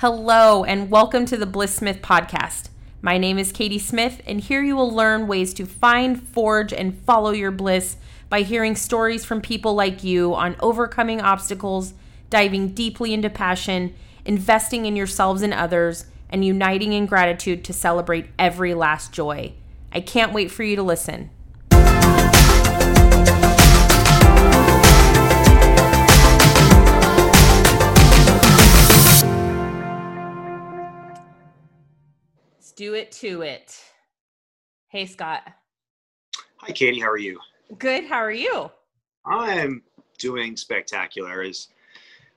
Hello, and welcome to the Bliss Smith podcast. My name is Katie Smith, and here you will learn ways to find, forge, and follow your bliss by hearing stories from people like you on overcoming obstacles, diving deeply into passion, investing in yourselves and others, and uniting in gratitude to celebrate every last joy. I can't wait for you to listen. Do it to it. Hey, Scott. Hi, Katie. How are you? Good. How are you? I'm doing spectacular as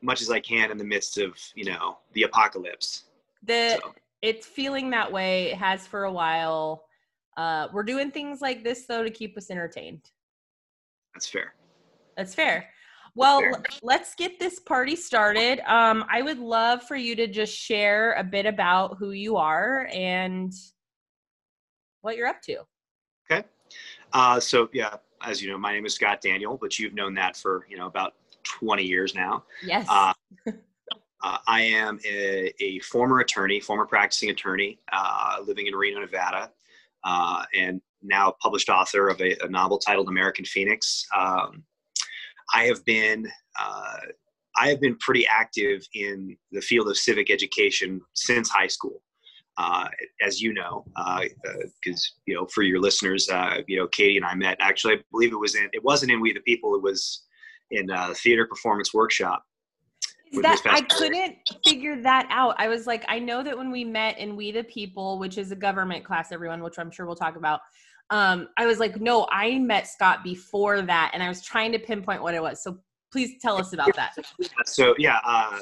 much as I can in the midst of, you know, the apocalypse. The so. it's feeling that way. It has for a while. Uh, we're doing things like this though to keep us entertained. That's fair. That's fair. Well, let's get this party started. Um, I would love for you to just share a bit about who you are and what you're up to. Okay. Uh, so yeah, as you know, my name is Scott Daniel, but you've known that for you know about 20 years now. Yes. Uh, uh, I am a, a, former attorney, former practicing attorney, uh, living in Reno, Nevada, uh, and now published author of a, a novel titled American Phoenix. Um, I have been uh, I have been pretty active in the field of civic education since high school. Uh, as you know, because uh, you know, for your listeners, you know, Katie and I met. Actually, I believe it was in. It wasn't in We the People. It was in uh, theater performance workshop. That I couldn't figure that out. I was like, I know that when we met in We the People, which is a government class, everyone, which I'm sure we'll talk about. Um, I was like, no, I met Scott before that, and I was trying to pinpoint what it was. So please tell us about that. So yeah, uh,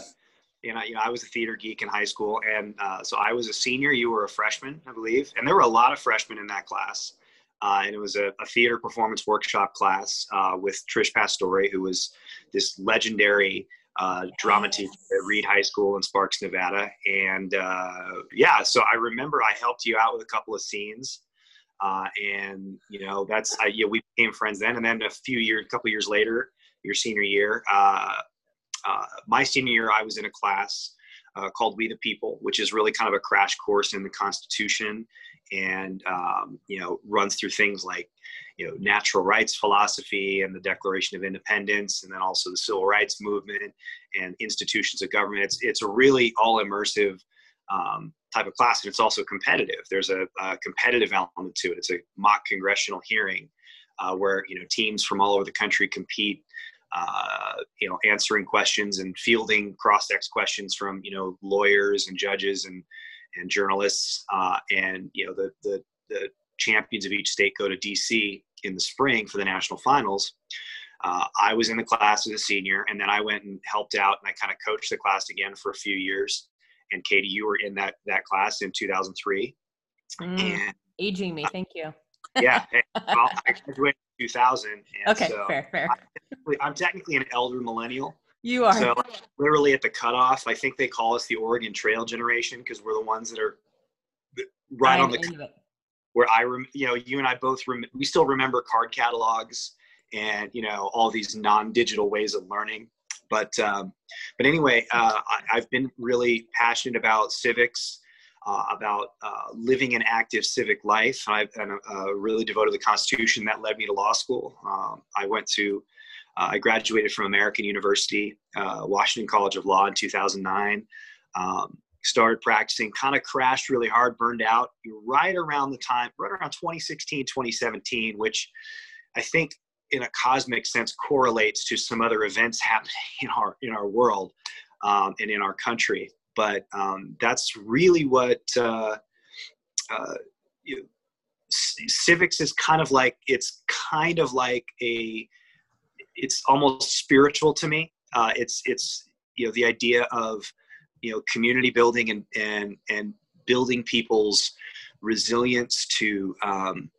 you know, you know, I was a theater geek in high school, and uh, so I was a senior. You were a freshman, I believe, and there were a lot of freshmen in that class. Uh, and it was a, a, theater performance workshop class uh, with Trish Pastore, who was this legendary uh, drama teacher at Reed High School in Sparks, Nevada. And uh, yeah, so I remember I helped you out with a couple of scenes. Uh, and you know that's I, yeah, we became friends then. And then a few years, a couple years later, your senior year, uh, my senior year, I was in a class called We the People, which is really kind of a crash course in the Constitution and um, you know runs through things like you know natural rights philosophy and the Declaration of Independence, and then also the Civil Rights Movement and institutions of government. It's it's a really all immersive um, type of class, and it's also competitive. There's a, a, competitive element to it. It's a mock congressional hearing uh, where you know teams from all over the country compete. Uh, you know, answering questions and fielding cross-ex questions from you know lawyers and judges and and journalists, uh, and you know the, the the champions of each state go to DC in the spring for the national finals. Uh, I was in the class as a senior, and then I went and helped out, and I kind of coached the class again for a few years. And Katie, you were in that that class in 2003. Mm, and, aging me, thank you. yeah, well, I graduated in 2000. okay, so fair, fair. I'm I'm technically an elder millennial. You are. So literally at the cutoff, I think they call us the Oregon Trail generation because we're the ones that are right I'm on the where I rem, you know you and I both rem, we still remember card catalogs and you know all these non-digital ways of learning. But um, but anyway, uh, I, have been really passionate about civics. Uh, about uh, living an active civic life. I've been uh, really devoted to the Constitution. That led me to law school. Um, I went to uh, I graduated from American University, uh, Washington College of Law in 2009. Um, started practicing, kind of crashed really hard, burned out right around the time, right around 2016, 2017, which I think in a cosmic sense correlates to some other events happening in our in our world um, and in our country. But um, that's really what uh, uh, you civics is kind of like. It's kind of like a it's almost spiritual to me. Uh, it's it's you know the idea of you know community building and and and building people's resilience to um,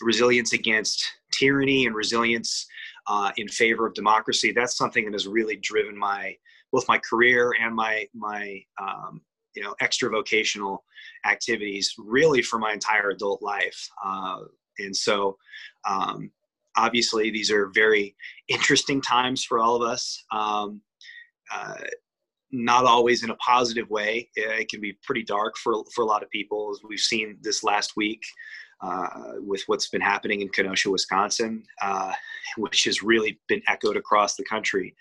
resilience against tyranny and resilience uh, in favor of democracy. That's something that has really driven my both my career and my my um, you know extra vocational activities really for my entire adult life. Uh, and so um, obviously these are very interesting times for all of us. Um, uh, not always in a positive way. It can be pretty dark for for a lot of people, as we've seen this last week uh, with what's been happening in Kenosha, Wisconsin, uh, which has really been echoed across the country.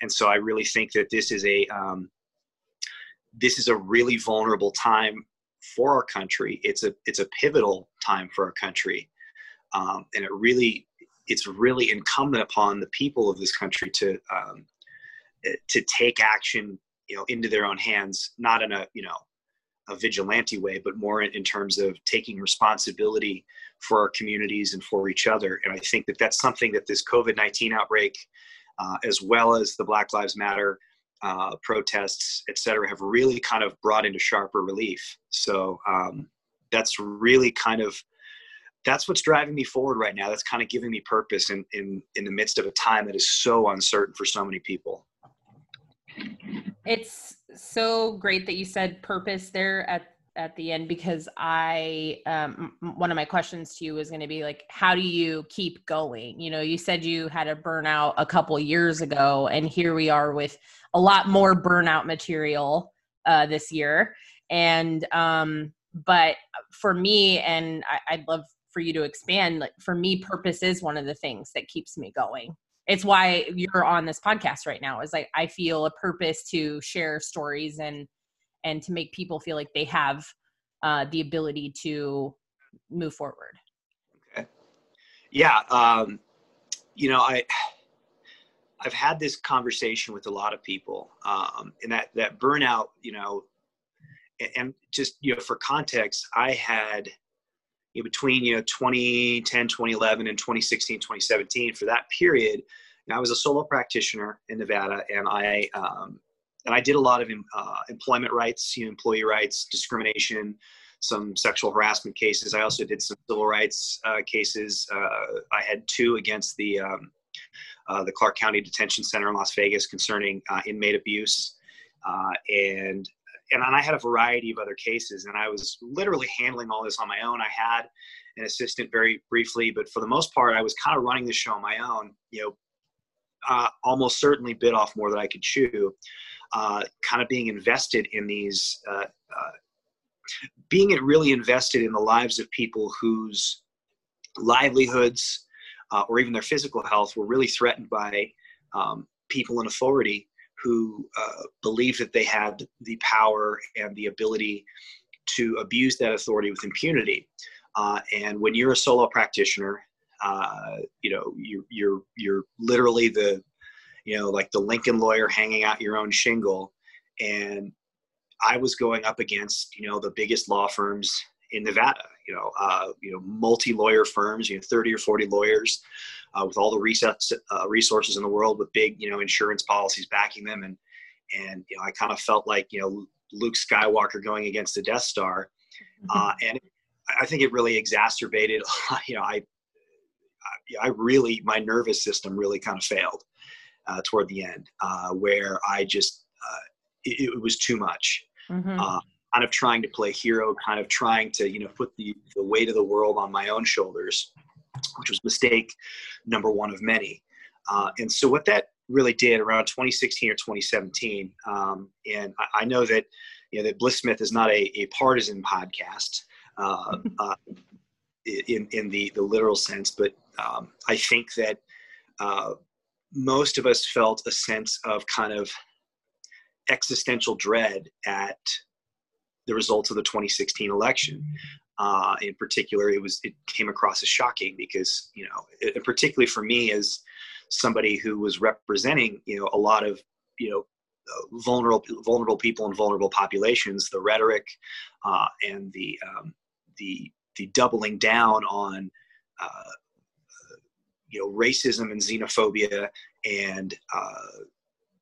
And so, I really think that this is a um, this is a really vulnerable time for our country. It's a it's a pivotal time for our country, um, and it really it's really incumbent upon the people of this country to um, to take action you know into their own hands not in a you know a vigilante way but more in, in terms of taking responsibility for our communities and for each other. And i think that that's something that this covid-19 outbreak uh, as well as the black lives matter uh, protests et cetera have really kind of brought into sharper relief. So um, that's really kind of that's what's driving me forward right now. That's kind of giving me purpose in in in the midst of a time that is so uncertain for so many people it's so great that you said purpose there at at the end because I um, one of my questions to you was going to be like, how do you keep going? You know, you said you had a burnout a couple years ago, and here we are with a lot more burnout material uh, this year. And um, but for me, and I, I'd love for you to expand. Like for me, purpose is one of the things that keeps me going it's why you're on this podcast right now is like i feel a purpose to share stories and and to make people feel like they have uh, the ability to move forward. Okay. Yeah um you know i i've had this conversation with a lot of people um and that that burnout you know and just you know for context i had you know, between you know 2010 2011 and 2016 2017 for that period i was a solo practitioner in nevada and i um, and i did a lot of uh, employment rights you know employee rights discrimination some sexual harassment cases. I also did some civil rights uh, cases. Uh, i had two against the um, uh, the clark county detention center in las vegas concerning uh, inmate abuse. Uh, and and I had a variety of other cases, and I was literally handling all this on my own. I had an assistant very briefly, but for the most part, I was kind of running the show on my own. You know, uh, almost certainly bit off more than I could chew. Uh, kind of being invested in these, uh, uh being really invested in the lives of people whose livelihoods uh, or even their physical health were really threatened by um, people in authority who uh, believed that they had the power and the ability to abuse that authority with impunity. Uh, and when you're a solo practitioner, uh, you know you're you're you're literally the you know like the Lincoln lawyer hanging out your own shingle. And I was going up against you know the biggest law firms in Nevada. You know, uh, you know, multi-lawyer firms. You know, thirty or forty lawyers uh, with all the resets, uh, resources in the world, with big you know insurance policies backing them, and and you know I kind of felt like you know Luke Skywalker going against the Death Star, mm-hmm. uh, and I think it really exacerbated. You know, I I really my nervous system really kind of failed uh, toward the end, uh, where I just uh, it, it, was too much. Mm-hmm. Kind of trying to play hero, kind of trying to you know put the the weight of the world on my own shoulders, which was mistake number one of many. Uh, and so what that really did around 2016 or 2017, um, and I, I, know that you know that Bliss Smith is not a, a partisan podcast uh, uh, in in the the literal sense, but um, I think that uh, most of us felt a sense of kind of existential dread at the results of the 2016 election. Uh, in particular, it was it came across as shocking because you know, it, particularly for me as somebody who was representing you know a lot of you know uh, vulnerable vulnerable people and vulnerable populations, the rhetoric uh, and the um, the the doubling down on uh, you know racism and xenophobia and uh,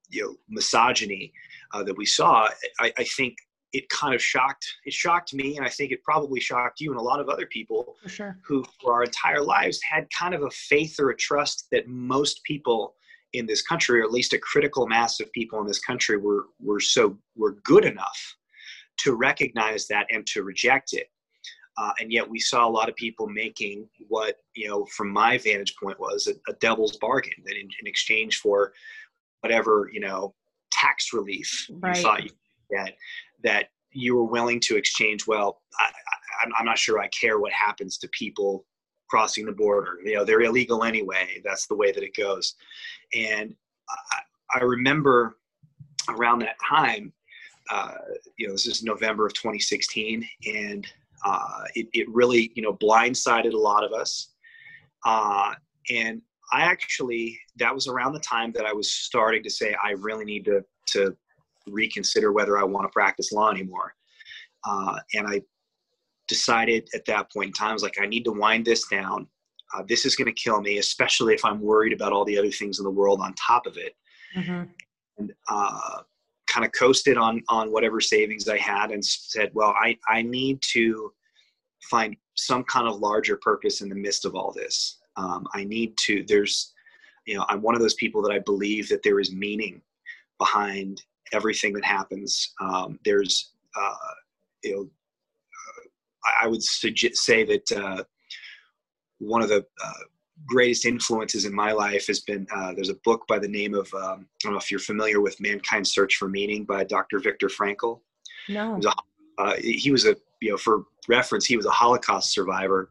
you know misogyny uh, that we saw. I, I think it kind of shocked it shocked me and i think it probably shocked you and a lot of other people for sure. who for our entire lives had kind of a faith or a trust that most people in this country or at least a critical mass of people in this country were were so were good enough to recognize that and to reject it uh, and yet we saw a lot of people making what you know from my vantage point was a, a devil's bargain that in, in exchange for whatever you know tax relief right. you thought you get that you were willing to exchange well I, i'm not sure i care what happens to people crossing the border. You know they're illegal anyway. That's the way that it goes. And i, I remember around that time uh, you know this is november of 2016 and uh, it, it really you know blindsided a lot of us. Uh, and I actually that was around the time that I was starting to say I really need to to reconsider whether I want to practice law anymore. Uh, and I decided at that point in time, I was like, I need to wind this down. Uh, this is going to kill me, especially if I'm worried about all the other things in the world on top of it. Mm-hmm. And uh, kind of coasted on on whatever savings I had, and said, well, I I need to find some kind of larger purpose in the midst of all this. Um, I need to, there's, you know, I'm one of those people that I believe that there is meaning behind everything that happens. Um, there's, uh, you know, uh, I would suggest, say that uh, one of the uh, greatest influences in my life has been uh, there's a book by the name of um, I don't know if you're familiar with Mankind's Search for Meaning by Dr. Viktor Frankl. No. He was a, uh, he was a you know for reference he was a Holocaust survivor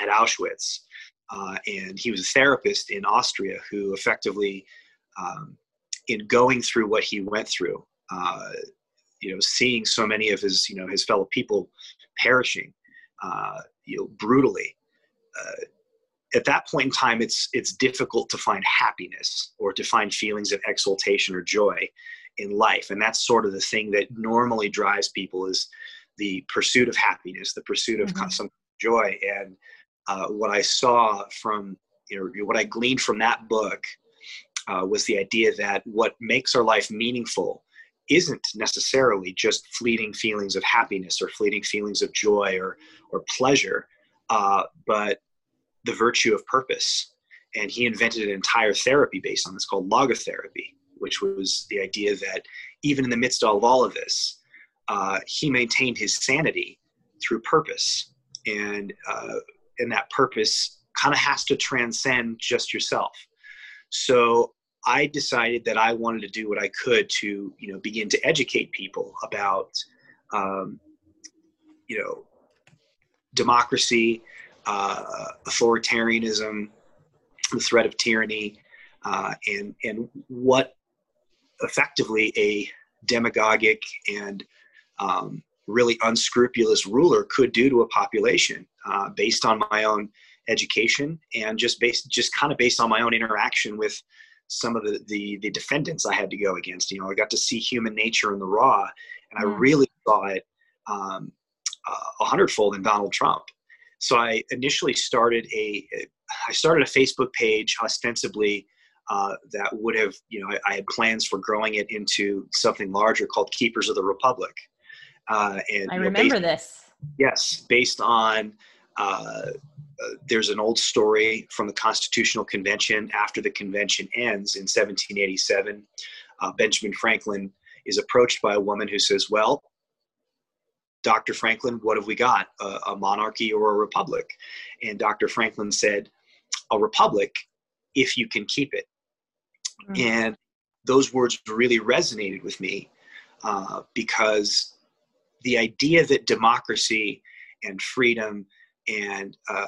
at Auschwitz, uh, and he was a therapist in Austria who effectively, um, in going through what he went through, uh, you know, seeing so many of his, you know, his fellow people perishing, uh, you know, brutally. Uh, at that point in time, it's it's difficult to find happiness or to find feelings of exultation or joy in life, and that's sort of the thing that normally drives people is the pursuit of happiness, the pursuit of mm-hmm. some joy, and uh, what I saw from, you know, what I gleaned from that book uh, was the idea that what makes our life meaningful isn't necessarily just fleeting feelings of happiness or fleeting feelings of joy or, or pleasure, uh, but the virtue of purpose. And he invented an entire therapy based on this called logotherapy, which was the idea that even in the midst of all of this, uh, he maintained his sanity through purpose. And uh, and that purpose kind of has to transcend just yourself. So I decided that I wanted to do what I could to, you know, begin to educate people about, um, you know, democracy, uh, authoritarianism, the threat of tyranny, uh, and and what effectively a demagogic and um, really unscrupulous ruler could do to a population uh, based on my own education and just based just kind of based on my own interaction with some of the, the, the defendants I had to go against. You know, I got to see human nature in the raw, and I mm. really saw it um, uh, a hundredfold in Donald Trump. So I initially started a I started a Facebook page ostensibly uh, that would have you know I, I, had plans for growing it into something larger called Keepers of the Republic. Uh, and I remember know, based, this. Yes, based on uh, uh, there's an old story from the Constitutional Convention. After the convention ends in 1787, uh, Benjamin Franklin is approached by a woman who says, "Well, Dr. Franklin, what have we got? A, a monarchy or a republic?" And Dr. Franklin said, "A republic, if you can keep it." Mm-hmm. And those words really resonated with me uh, because the idea that democracy and freedom and uh,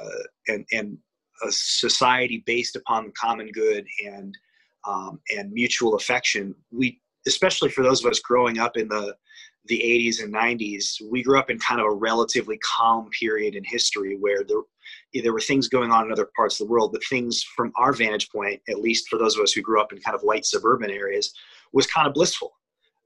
and and a society based upon the common good and um, and mutual affection we especially for those of us growing up in the the 80s and 90s we grew up in kind of a relatively calm period in history where there there were things going on in other parts of the world but things from our vantage point at least for those of us who grew up in kind of white suburban areas was kind of blissful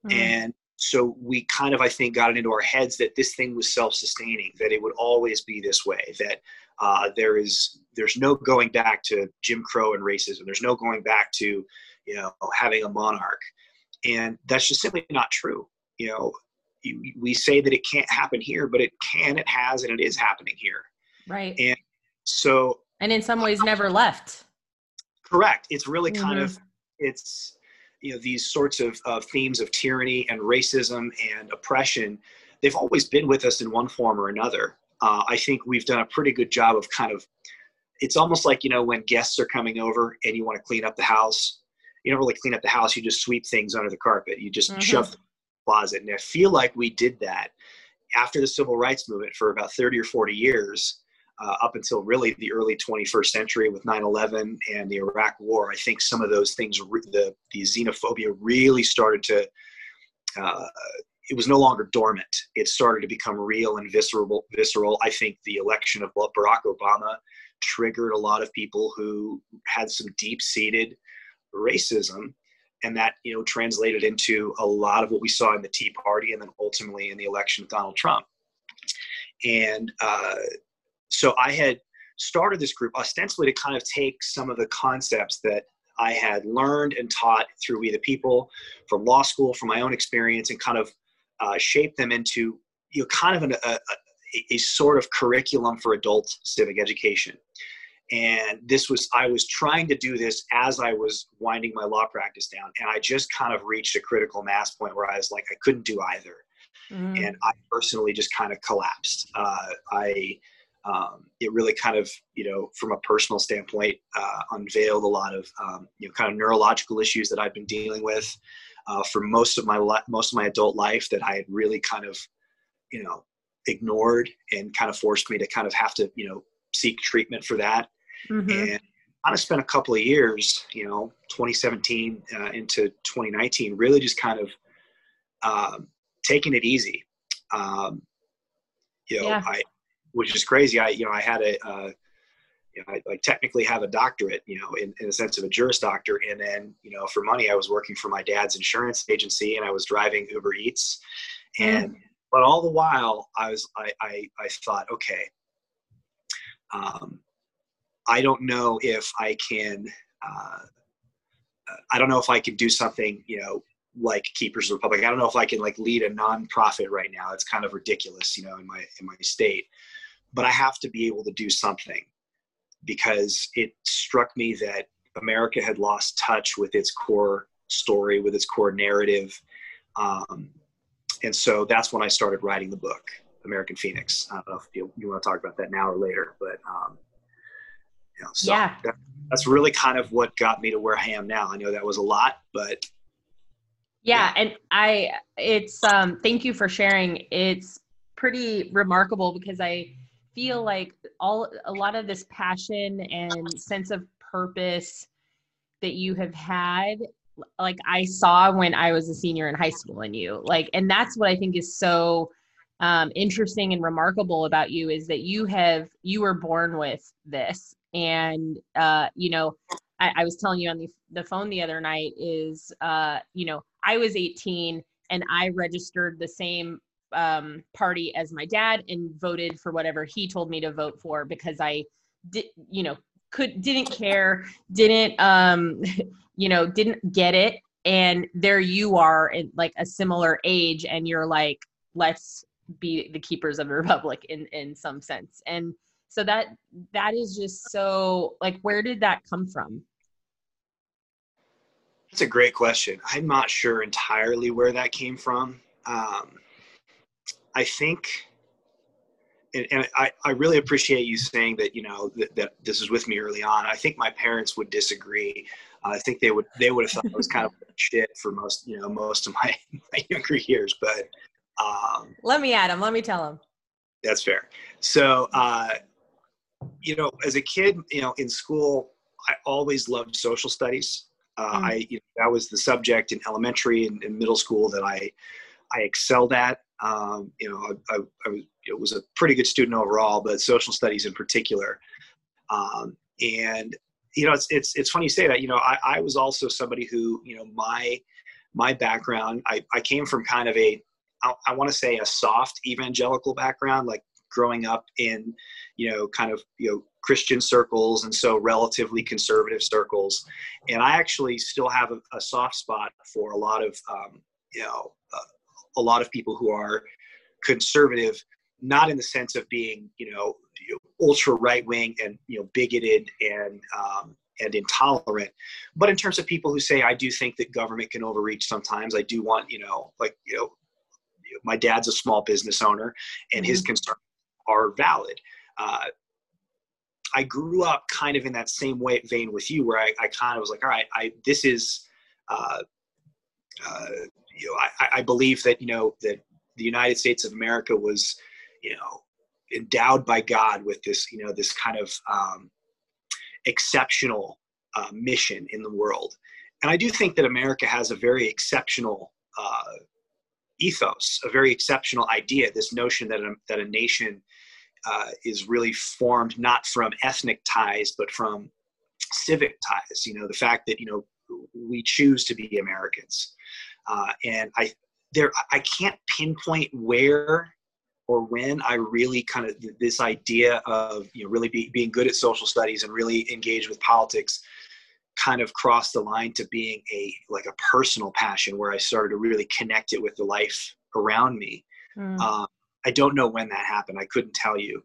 mm-hmm. and so we kind of i think got it into our heads that this thing was self-sustaining that it would always be this way that uh, there is there's no going back to jim crow and racism. There's no going back to you know having a monarch. And that's just simply not true. You know we say that it can't happen here but it can it has and it is happening here. Right. And so and in some ways never left. Correct. It's really kind mm-hmm. of it's you know these sorts of, of themes of tyranny and racism and oppression they've always been with us in one form or another uh, i think we've done a pretty good job of kind of it's almost like you know when guests are coming over and you want to clean up the house you don't really clean up the house. You just sweep things under the carpet. You just mm-hmm. shove the closet. And I feel like we did that after the civil rights movement for about 30 or 40 years. Uh, up until really the early 21st century with 9/11 and the Iraq War, I think some of those things, the the xenophobia, really started to. Uh, it was no longer dormant. It started to become real and visceral. Visceral. I think the election of Barack Obama triggered a lot of people who had some deep-seated racism and that you know translated into a lot of what we saw in the tea party and then ultimately in the election of donald trump and uh, so i had started this group ostensibly to kind of take some of the concepts that i had learned and taught through we the people from law school from my own experience and kind of uh, shape them into you know kind of an, a, a, a sort of curriculum for adult civic education. And this was i was trying to do this as i was winding my law practice down and i just kind of reached a critical mass point where i was like i couldn't do either. Mm. and i personally just kind of collapsed. Uh, i um, it really kind of you know from a personal standpoint uh, unveiled a lot of um, you know kind of neurological issues that i've been dealing with uh, for most of my li- most of my adult life that i had really kind of you know ignored and kind of forced me to kind of have to you know seek treatment for that Mm-hmm. And I spent a couple of years, you know, 2017 uh, into 2019, really just kind of um, taking it easy. Um, you know, yeah. I, which is crazy. I, you know, I had a, uh, you know, I like technically have a doctorate, you know, in, in the sense of a Juris Doctor. And then, you know, for money, I was working for my dad's insurance agency and I was driving Uber Eats. And, mm. but all the while I was, I, I, I thought, okay, um, I don't know if I can. Uh, I don't know if I can do something, you know, like Keepers of the Republic. I don't know if I can like lead a nonprofit right now. It's kind of ridiculous, you know, in my in my state. But I have to be able to do something because it struck me that America had lost touch with its core story, with its core narrative. Um, and so that's when I started writing the book, American Phoenix. I don't know if you, you want to talk about that now or later, but um, you know, so yeah. That, that's really kind of what got me to where I am now. I know that was a lot, but yeah, yeah. and I it's um thank you for sharing. It's pretty remarkable because I feel like all a lot of this passion and sense of purpose that you have had like I saw when I was a senior in high school in you. Like and that's what I think is so um, interesting and remarkable about you is that you have you were born with this and uh, you know I, I, was telling you on the, the phone the other night is uh, you know i was 18 and i registered the same um, party as my dad and voted for whatever he told me to vote for because i did you know could didn't care didn't um you know didn't get it. And there you are in like a similar age and you're like let's be the keepers of the republic in in some sense. And so that that is just so like where did that come from? That's a great question. I'm not sure entirely where that came from. Um, i think and, and I, I really appreciate you saying that you know that, that this is with me early on i think my parents would disagree uh, i think they would they would have thought it was kind of shit for most you know most of my, my younger years but um, let me add him let me tell him that's fair so uh, you know, as a kid, you know, in school, I always loved social studies. Uh, mm. I you know, that was the subject in elementary and, and, middle school that I I excelled at. Um, you know, I, I, I was, was a pretty good student overall, but social studies in particular. Um, and you know, it's it's it's funny you say that. You know, I, I was also somebody who you know my my background. I I came from kind of a I, I want to say a soft evangelical background, like growing up in you know kind of you know christian circles and so relatively conservative circles and i actually still have a, a soft spot for a lot of um, you know uh, a lot of people who are conservative not in the sense of being you know, ultra right wing and you know bigoted and um, and intolerant but in terms of people who say i do think that government can overreach sometimes i do want you know like you know my dad's a small business owner and mm-hmm. his concerns are valid. Uh, I grew up kind of in that same way vein with you, where I, I kind of was like, all right, I this is uh, uh, you know, I, I believe that you know that the United States of America was, you know, endowed by God with this, you know, this kind of um, exceptional uh, mission in the world. And I do think that America has a very exceptional uh, ethos, a very exceptional idea. This notion that a, that a nation uh, is really formed not from ethnic ties, but from civic ties. You know, the fact that you know we choose to be Americans, uh, and I there I can't pinpoint where or when I really kind of this idea of you know really be, being good at social studies and really engage with politics kind of crossed the line to being a like a personal passion where I started to really connect it with the life around me. Mm. Uh, I don't know when that happened. I couldn't tell you.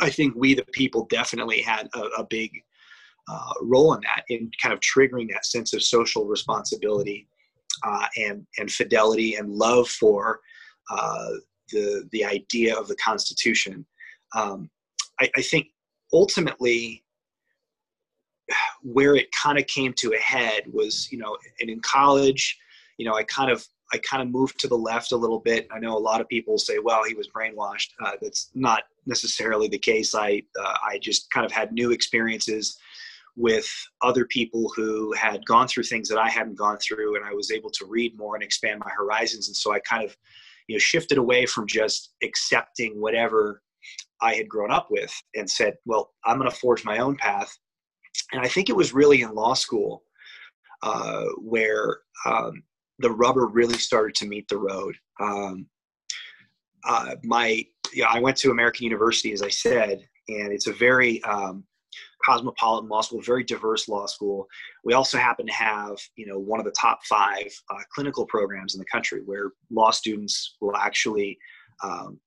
I think we the people definitely had a, a big uh, role in that in kind of triggering that sense of social responsibility uh, and and fidelity and love for uh, the the idea of the Constitution. Um, I, I, think ultimately where it kind of came to a head was you know and in college you know I kind of I kind of moved to the left a little bit. I know a lot of people say, "Well, he was brainwashed." Uh, that's not necessarily the case. I uh, I just kind of had new experiences with other people who had gone through things that I hadn't gone through, and I was able to read more and expand my horizons. And so I kind of you know shifted away from just accepting whatever I had grown up with and said, well, I'm going to forge my own path. And I think it was really in law school uh, where um, the rubber really started to meet the road. Um, uh, my, yeah, I went to American University, as I said, and it's a very um, cosmopolitan law school, very diverse law school. We also happen to have, you know, one of the top five uh, clinical programs in the country where law students will actually um,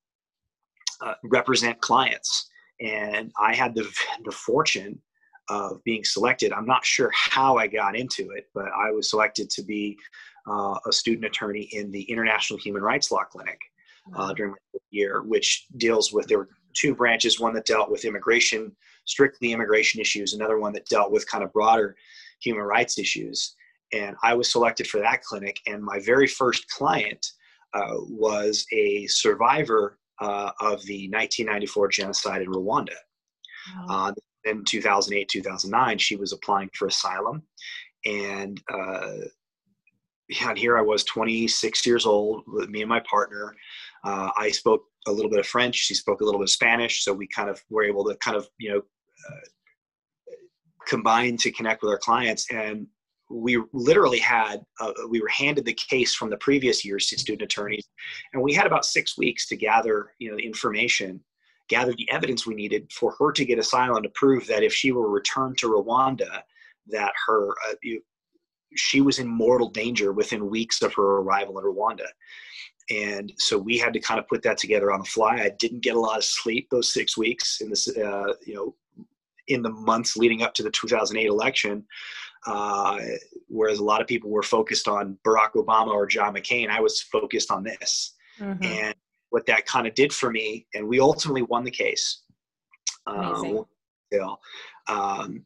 uh, represent clients. And I had the the fortune of being selected. I'm not sure how I got into it, but I was selected to be uh, a student attorney in the International Human Rights Law Clinic uh, during my year, which deals with there were two branches, one that dealt with immigration, strictly immigration issues, another one that dealt with kind of broader human rights issues. And I was selected for that clinic, and my very first client uh, was a survivor uh, of the 1994 genocide in Rwanda. Wow. Uh, in 2008, 2009, she was applying for asylum, and uh, yeah, and here I was 26 years old with me and my partner. Uh, I spoke a little bit of French. She spoke a little bit of Spanish. So we kind of were able to kind of, you know, uh, combine to connect with our clients. And we literally had, uh, we were handed the case from the previous year's to student attorneys. And we had about six weeks to gather, you know, the information, gather the evidence we needed for her to get asylum to prove that if she were returned to Rwanda, that her, uh, you, she was in mortal danger within weeks of her arrival in Rwanda. And so we had to kind of put that together on the fly. I didn't get a lot of sleep those six weeks in this, uh, you know, in the months leading up to the 2008 election. Uh, whereas a lot of people were focused on Barack Obama or John McCain, I was focused on this. Mm-hmm. And what that kind of did for me, and we ultimately won the case. Um, you know, um,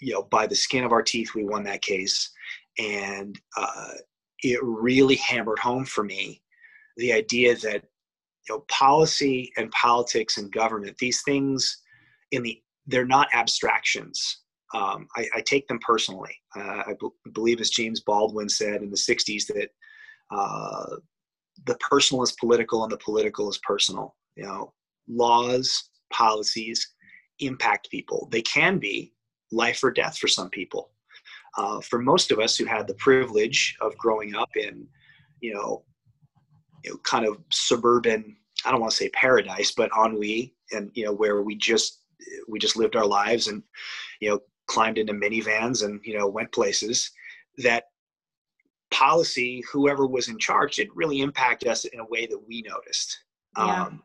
you know, by the skin of our teeth, we won that case and uh, it really hammered home for me the idea that you know policy and politics and government these things in the they're not abstractions. Um, I, I, take them personally. Uh, I b- believe as james baldwin said in the 60s that uh, the personal is political and the political is personal. You know laws policies impact people. They can be life or death for some people. Uh, for most of us who had the privilege of growing up in, you know, you know, kind of suburban, I don't want to say paradise, but ennui, and you know, where we just we just lived our lives and you know climbed into minivans and you know went places that policy whoever was in charge did really impact us in a way that we noticed yeah. um,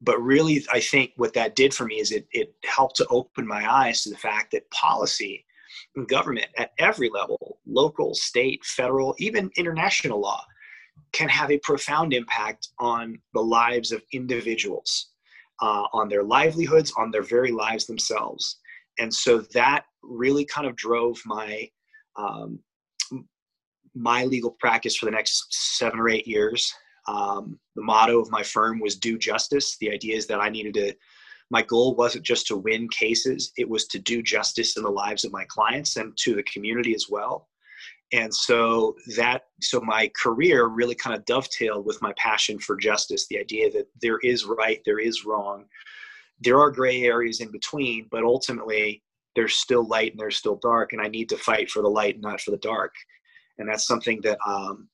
but really i think what that did for me is it, it helped to open my eyes to the fact that policy and government at every level local, state, federal, even international law can have a profound impact on the lives of individuals, uh, on their livelihoods, on their very lives themselves. And so that really kind of drove my um, my legal practice for the next seven or eight years. Um, the motto of my firm was do justice. The idea is that I needed to, my goal wasn't just to win cases, it was to do justice in the lives of my clients and to the community as well. And so that, so my career really kind of dovetailed with my passion for justice the idea that there is right, there is wrong. There are gray areas in between, but ultimately there's still light and there's still dark. And I need to fight for the light, and not for the dark and that's something that um,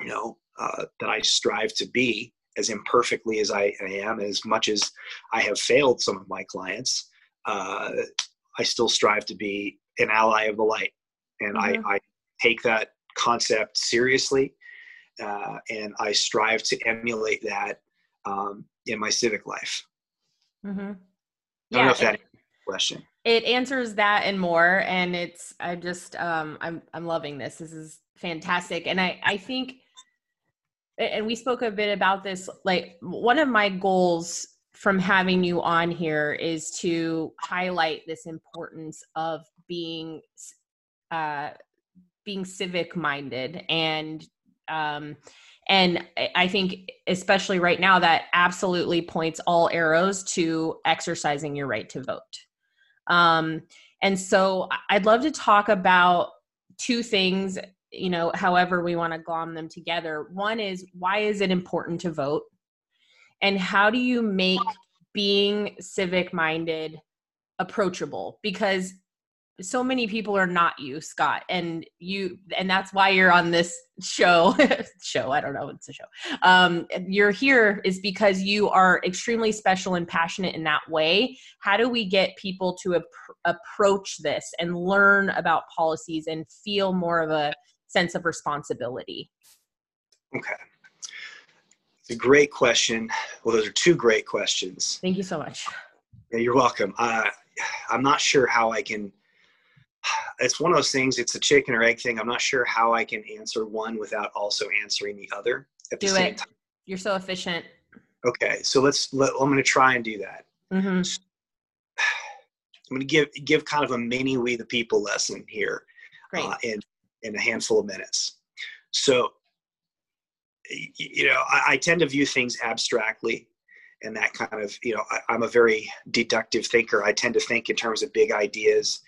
you know uh, that I strive to be as imperfectly as I, I, am. As much as I have failed some of my clients, uh, I still strive to be an ally of the light, and mm-hmm. I, I, take that concept seriously, uh, and I strive to emulate that um, in my civic life. Mm-hmm. Yeah, I don't know if that question it answers that and more and it's i just um i'm i'm loving this this is fantastic and i i think and we spoke a bit about this like one of my goals from having you on here is to highlight this importance of being uh being civic minded and um and i think especially right now that absolutely points all arrows to exercising your right to vote um, and so I'd love to talk about two things, you know, however we want to glom them together. One is why is it important to vote? And how do you make being civic minded approachable? Because so many people are not you scott and you and that's why you're on this show show i don't know it's a show. Um you're here is because you are extremely special and passionate in that way. How do we get people to ap- approach this and learn about policies and feel more of a sense of responsibility? Okay. It's a great question. Well those are two great questions. Thank you so much. Yeah, you're welcome. Uh, i'm not sure how i can it's one of those things it's a chicken or egg thing i'm not sure how i can answer one without also answering the other at do the same it. time. You're so efficient. Okay so let's let, i'm going to try and do that. Mm-hmm. i'm going to give give kind of a mini we the people lesson here uh, in in a handful of minutes. So you know I, I, tend to view things abstractly and that kind of you know I, i'm a very deductive thinker. I tend to think in terms of big ideas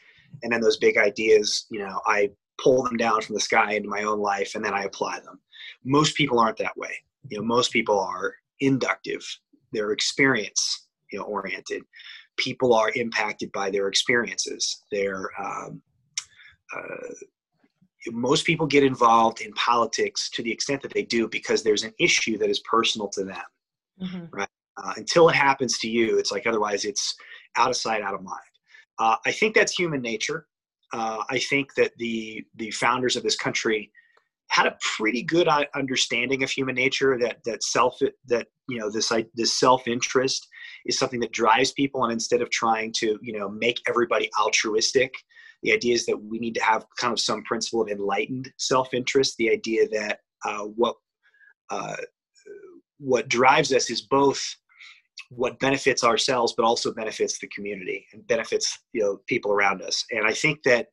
and then those big ideas you know i pull them down from the sky into my own life and then i apply them. Most people aren't that way. You know most people are inductive. They're experience you know oriented. People are impacted by their experiences. They're um, uh, most people get involved in politics to the extent that they do because there's an issue that is personal to them. Mm-hmm. right? Uh, until it happens to you it's like otherwise it's out of sight out of mind uh, I think that's human nature. Uh, I think that the the founders of this country had a pretty good uh, understanding of human nature. That that self that you know this this self interest is something that drives people, and instead of trying to you know make everybody altruistic, the idea is that we need to have kind of some principle of enlightened self interest. The idea that uh, what uh, what drives us is both what benefits ourselves but also benefits the community and benefits you know people around us. And i think that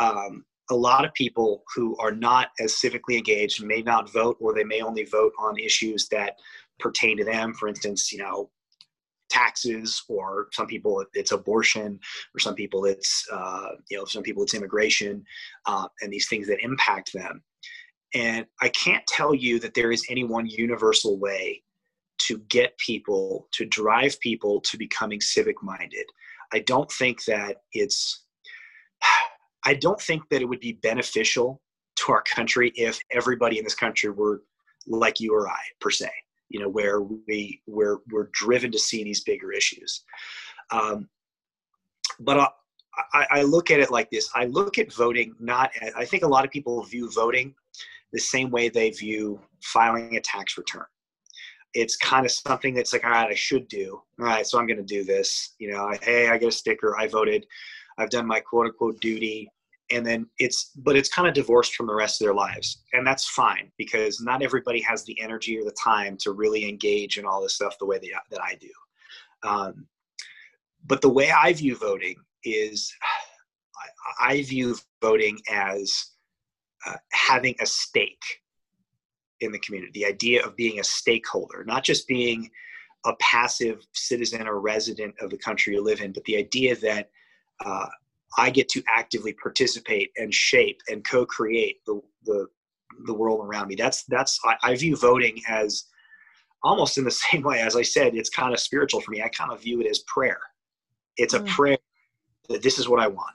um, a lot of people who are not as civically engaged may not vote or they may only vote on issues that pertain to them. For instance you know taxes or some people it's abortion or some people it's uh, you know some people it's immigration uh, and these things that impact them. And i can't tell you that there is any one universal way to get people, to drive people to becoming civic minded. I don't think that it's, I don't think that it would be beneficial to our country if everybody in this country were like you or I, per se, you know, where we, we're, we're driven to see these bigger issues. Um, but I, I, I look at it like this I look at voting not, I think a lot of people view voting the same way they view filing a tax return it's kind of something that's like, all right, I should do. All right, so I'm going to do this. You know, hey, I get a sticker. I voted. I've done my quote unquote duty. And then it's, but it's kind of divorced from the rest of their lives. And that's fine because not everybody has the energy or the time to really engage in all this stuff the way they, that I do. Um, but the way I view voting is I, I view voting as uh, having a stake in the community, the idea of being a stakeholder, not just being a passive citizen or resident of the country you live in, but the idea that uh, I get to actively participate and shape and co-create the, the the world around me. That's that's I, I, view voting as almost in the same way as I said. It's kind of spiritual for me. I kind of view it as prayer. It's a mm. prayer that this is what I want.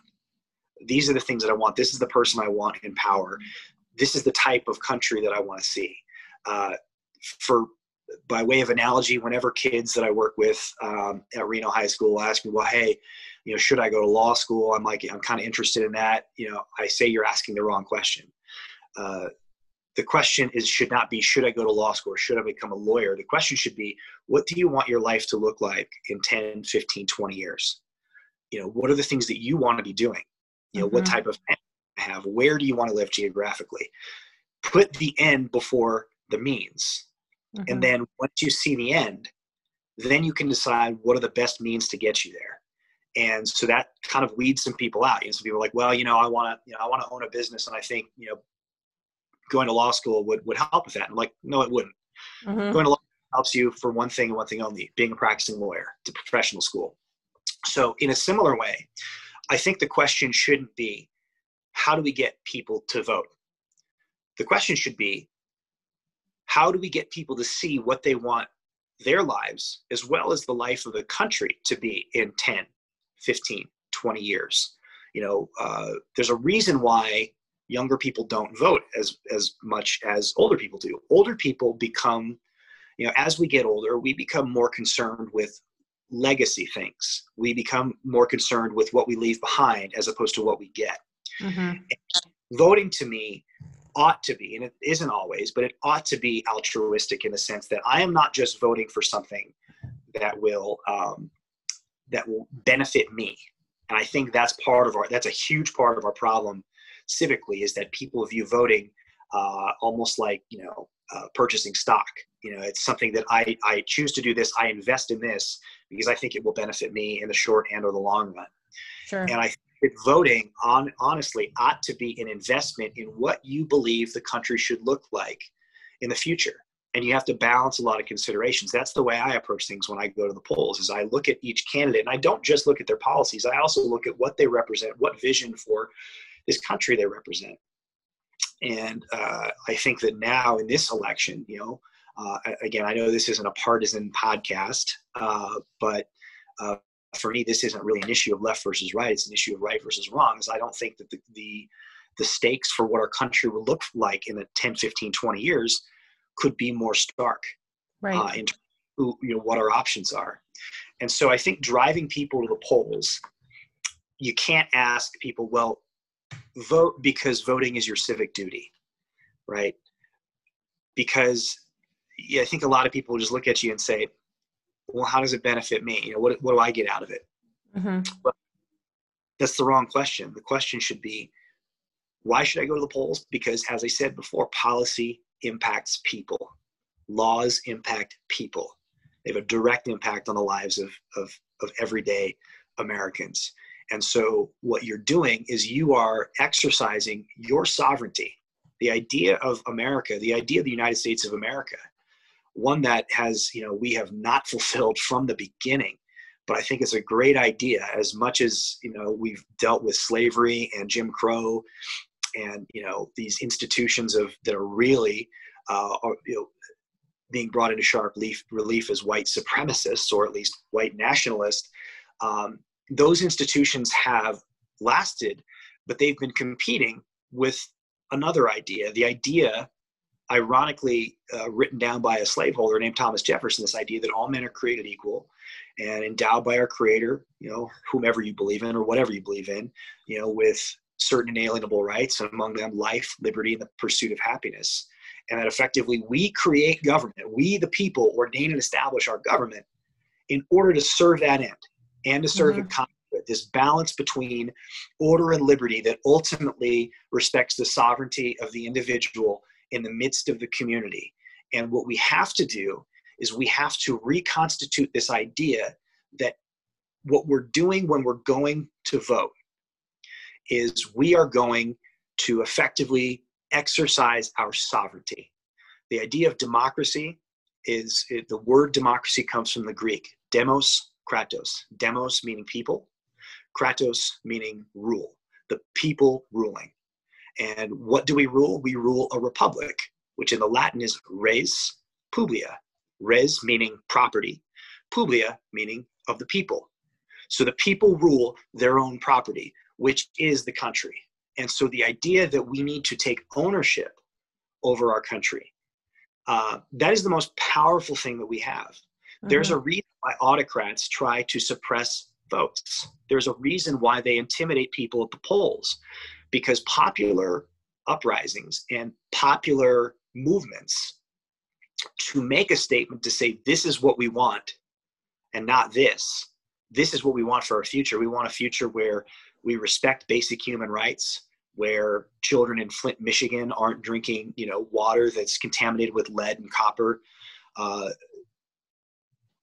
These are the things that I want. This is the person I want in power. This is the type of country that I want to see. Uh, for by way of analogy, whenever kids that I work with um, at Reno High School ask me, "Well, hey, you know, should I go to law school?" I'm like, I'm kind of interested in that. You know, I say you're asking the wrong question. Uh, the question is should not be should i go to law school or should i become a lawyer the question should be what do you want your life to look like in 10 15 20 years you know what are the things that you want to be doing you know mm-hmm. what type of have where do you want to live geographically put the end before the means mm-hmm. and then once you see the end then you can decide what are the best means to get you there and so that kind of weeds some people out you know some people are like well you know i want to you know i want to own a business and i think you know going to law school would, would help with that. I'm like, no, it wouldn't. Mm-hmm. Going to law helps you for one thing and one thing only, being a practicing lawyer to professional school. So in a similar way, I think the question shouldn't be, how do we get people to vote? The question should be, how do we get people to see what they want their lives as well as the life of the country to be in 10 15 20 years? You know uh, there's a reason why younger people don't vote as as much as older people do. Older people become you know as we get older we become more concerned with legacy things. We become more concerned with what we leave behind as opposed to what we get mm-hmm. voting to me ought to be and it isn't always but it ought to be altruistic in the sense that i am not just voting for something that will um, that will benefit me and i think that's part of our that's a huge part of our problem civically is that people view voting uh, almost like you know uh, purchasing stock. You know, it's something that I I choose to do this. I invest in this because I think it will benefit me in the short and or the long run. Sure. And I voting on honestly ought to be an investment in what you believe the country should look like in the future. And you have to balance a lot of considerations. That's the way i approach things when i go to the polls is i look at each candidate and i don't just look at their policies. I also look at what they represent what vision for this country they represent. And uh, I think that now in this election, you know, uh, again, I know this isn't a partisan podcast, uh, but uh, for me, this isn't really an issue of left versus right. It's an issue of right versus wrong. Is I don't think that the, the the stakes for what our country will look like in the 10, 15, 20 years could be more stark. Right. Uh, in you know what our options are, and so I think driving people to the polls, you can't ask people, well, vote because voting is your civic duty, right? Because yeah, I think a lot of people just look at you and say, well, how does it benefit me? You know, what, what do I get out of it? Mm-hmm. Well, that's the wrong question. The question should be, why should I go to the polls? Because as I said before, policy impacts people. Laws impact people. They have a direct impact on the lives of, of, of everyday Americans. And so, what you're doing is you are exercising your sovereignty. The idea of America, the idea of the United States of America, one that has, you know, we have not fulfilled from the beginning. But I think it's a great idea as much as, you know, we've dealt with slavery and Jim Crow and, you know, these institutions of that are really, uh, are, you know, being brought into sharp relief, relief as white supremacists or at least white nationalists. Um, those institutions have lasted, but they've been competing with another idea. The idea, ironically, uh, written down by a slaveholder named Thomas Jefferson, this idea that all men are created equal and endowed by our Creator, you know, whomever you believe in or whatever you believe in, you know, with certain inalienable rights, and among them life, liberty, and the pursuit of happiness. And that effectively we create government, we the people ordain and establish our government in order to serve that end and to serve mm-hmm. a this balance between order and liberty that ultimately respects the sovereignty of the individual in the midst of the community. And what we have to do is we have to reconstitute this idea that what we're doing when we're going to vote is we are going to effectively exercise our sovereignty. The idea of democracy is the word democracy comes from the Greek demos, kratos. Demos meaning people, kratos meaning rule, the people ruling. And what do we rule? We rule a republic, which in the Latin is res publica. Res meaning property, publica meaning of the people. So the people rule their own property, which is the country. And so the idea that we need to take ownership over our country, uh, that is the most powerful thing that we have. Mm-hmm. There's a reason why autocrats try to suppress votes. There's a reason why they intimidate people at the polls, because popular uprisings and popular movements to make a statement to say, this is what we want and not this. This is what we want for our future. We want a future where we respect basic human rights, where children in Flint, Michigan aren't drinking, you know, water that's contaminated with lead and copper. Uh,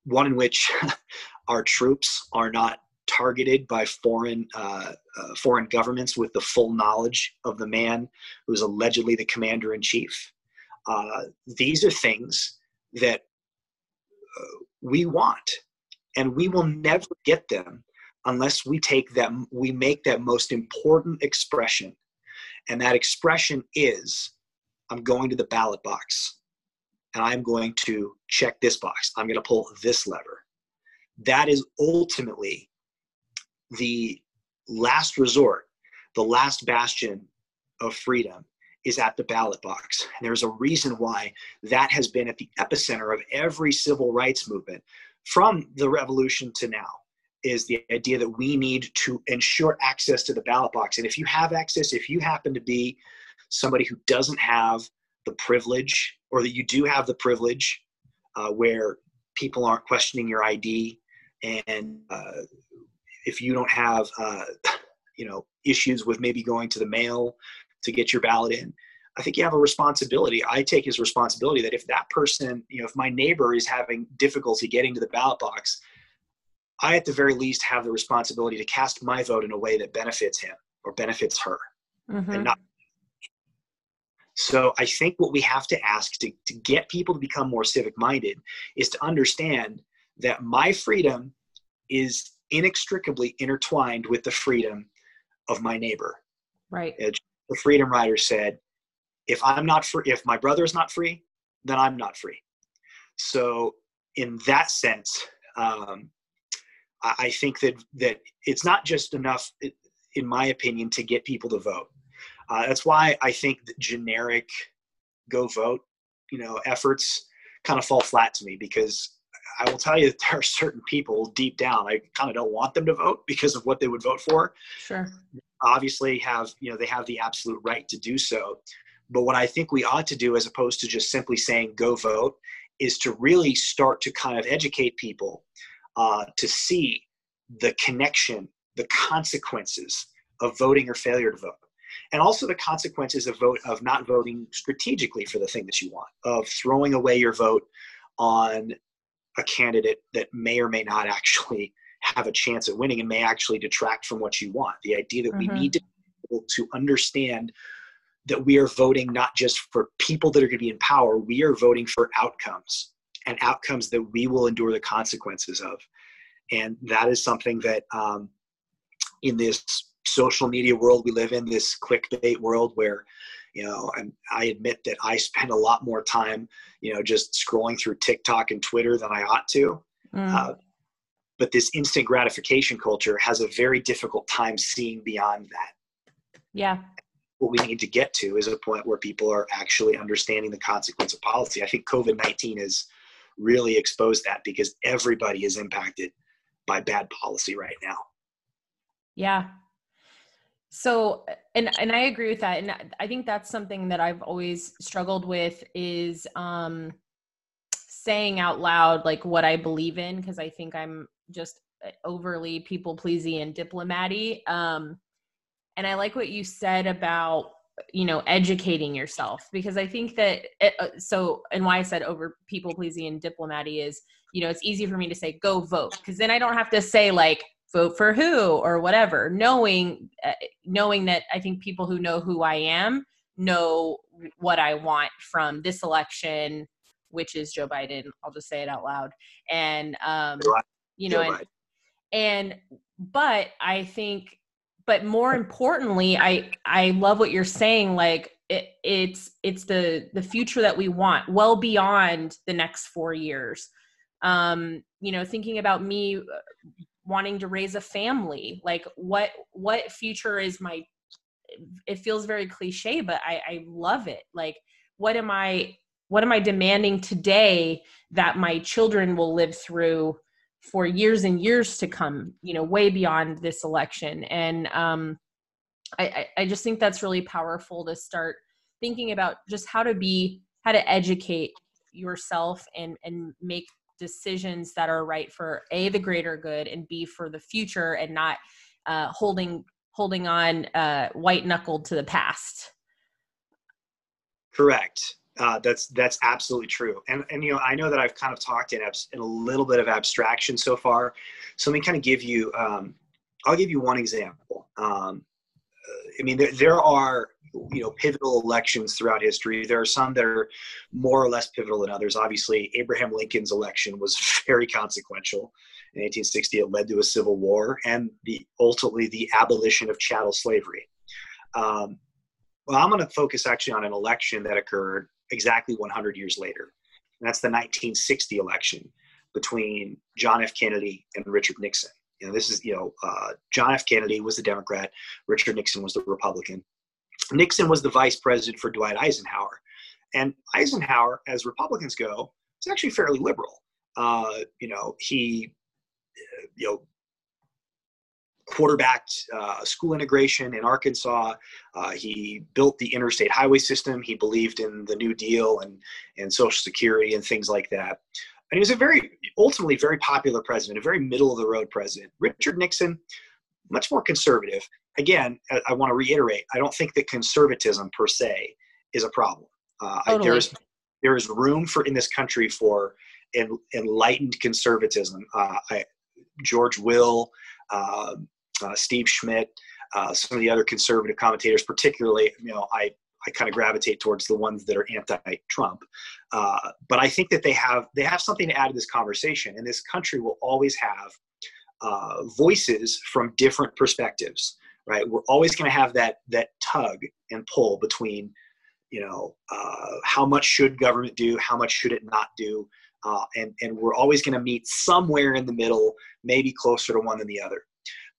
one in which our troops are not targeted by foreign uh, uh, foreign governments with the full knowledge of the man who's allegedly the commander in chief. Uh, these are things that uh, we want, and we will never get them unless we take them. We make that most important expression, and that expression is, "I'm going to the ballot box." And I'm going to check this box. I'm going to pull this lever. That is ultimately the last resort, the last bastion of freedom is at the ballot box. And there's a reason why that has been at the epicenter of every civil rights movement from the revolution to now is the idea that we need to ensure access to the ballot box. And if you have access, if you happen to be somebody who doesn't have the privilege, or that you do have the privilege uh, where people aren't questioning your ID and uh, if you don't have uh, you know issues with maybe going to the mail to get your ballot in i think you have a responsibility i take his responsibility that if that person you know if my neighbor is having difficulty getting to the ballot box i at the very least have the responsibility to cast my vote in a way that benefits him or benefits her mm-hmm. and not so i think what we have to ask to, to get people to become more civic minded is to understand that my freedom is inextricably intertwined with the freedom of my neighbor. Right. The Freedom Rider said, if I'm not free, if my brother is not free, then I'm not free. So, in that sense, um, I, I think that that it's not just enough, in my opinion, to get people to vote. Uh, that's why I think that generic go vote, you know, efforts kind of fall flat to me because I will tell you that there are certain people deep down I kind of don't want them to vote because of what they would vote for. Sure. Obviously, have you know they have the absolute right to do so. But what I think we ought to do, as opposed to just simply saying go vote, is to really start to kind of educate people uh, to see the connection, the consequences of voting or failure to vote and also the consequences of vote of not voting strategically for the thing that you want of throwing away your vote on a candidate that may or may not actually have a chance at winning and may actually detract from what you want. The idea that mm-hmm. we need to be able to understand that we are voting not just for people that are going to be in power, we are voting for outcomes and outcomes that we will endure the consequences of. And that is something that um, in this social media world we live in, this clickbait world where you know and i admit that i spend a lot more time you know just scrolling through tiktok and twitter than i ought to. Mm. uh, but this instant gratification culture has a very difficult time seeing beyond that. Yeah. What we need to get to is a point where people are actually understanding the consequence of policy. I think covid-19 has really exposed that because everybody is impacted by bad policy right now. Yeah so and and I agree with that and I think that's something that I've always struggled with is um saying out loud like what I believe in because I think I'm just uh, overly people pleasing and diplomaty um and I like what you said about you know educating yourself because I think that it, uh, so and why I said over people pleasing and diplomaty is you know it's easy for me to say go vote because then I don't have to say like vote for who or whatever knowing uh, knowing that i think people who know who i am know what I want from this election, which is Joe Biden. I'll just say it out loud. And um, you know, and, and but I think, but more importantly, I I love what you're saying. Like it, it's it's the the future that we want, well beyond the next four years. Um, you know, thinking about me uh, wanting to raise a family, like what what future is my it feels very cliche, but I, I love it. Like, what am I what am I demanding today that my children will live through for years and years to come, you know, way beyond this election. And um I, I just think that's really powerful to start thinking about just how to be how to educate yourself and and make decisions that are right for a the greater good and b for the future and not uh, holding holding on uh, white knuckled to the past. Correct. Uh, that's that's absolutely true. And and you know I know that I've kind of talked in abs- in a little bit of abstraction so far. So let me kind of give you. Um, I'll give you one example. Um, I mean, there, there are you know pivotal elections throughout history. There are some that are more or less pivotal than others. Obviously, Abraham Lincoln's election was very consequential in 1860. It led to a civil war and the ultimately the abolition of chattel slavery. Um, well, I'm going to focus actually on an election that occurred exactly 100 years later. And that's the 1960 election between John F. Kennedy and Richard Nixon. You know, this is, you know, uh, John F. Kennedy was the Democrat, Richard Nixon was the Republican. Nixon was the vice president for Dwight Eisenhower. And Eisenhower, as Republicans go, is actually fairly liberal. Uh, you know, he you know, quarterbacked uh, school integration in Arkansas. Uh, he built the interstate highway system. He believed in the New Deal and and Social Security and things like that. And he was a very ultimately very popular president, a very middle of the road president. Richard Nixon, much more conservative. Again, I, I want to reiterate: I don't think that conservatism per se is a problem. Uh, totally. there's there is room for in this country for en, enlightened conservatism. Uh, I, George Will, uh, uh, Steve Schmidt, uh, some of the other conservative commentators, particularly, you know, I, I kind of gravitate towards the ones that are anti-Trump. Uh, but I think that they have they have something to add to this conversation, and this country will always have uh, voices from different perspectives. Right? We're always going to have that that tug and pull between, you know, uh, how much should government do, how much should it not do, uh, and, and we're always going to meet somewhere in the middle, maybe closer to one than the other.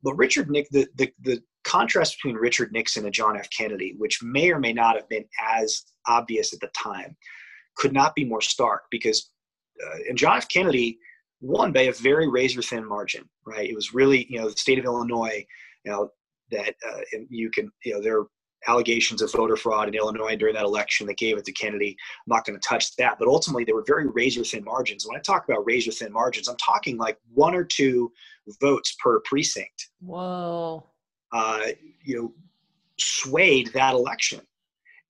But Richard Nick, the, the, the contrast between Richard Nixon and John F. Kennedy, which may or may not have been as obvious at the time, could not be more stark because, uh, and John F. Kennedy won by a very razor thin margin, right? It was really, you know, the state of Illinois, you know, that uh, you can, you know, there are allegations of voter fraud in Illinois during that election that gave it to Kennedy. I'm not going to touch that. But ultimately, they were very razor thin margins. When I talk about razor thin margins, I'm talking like one or two votes per precinct. Whoa. Uh, you know, swayed that election.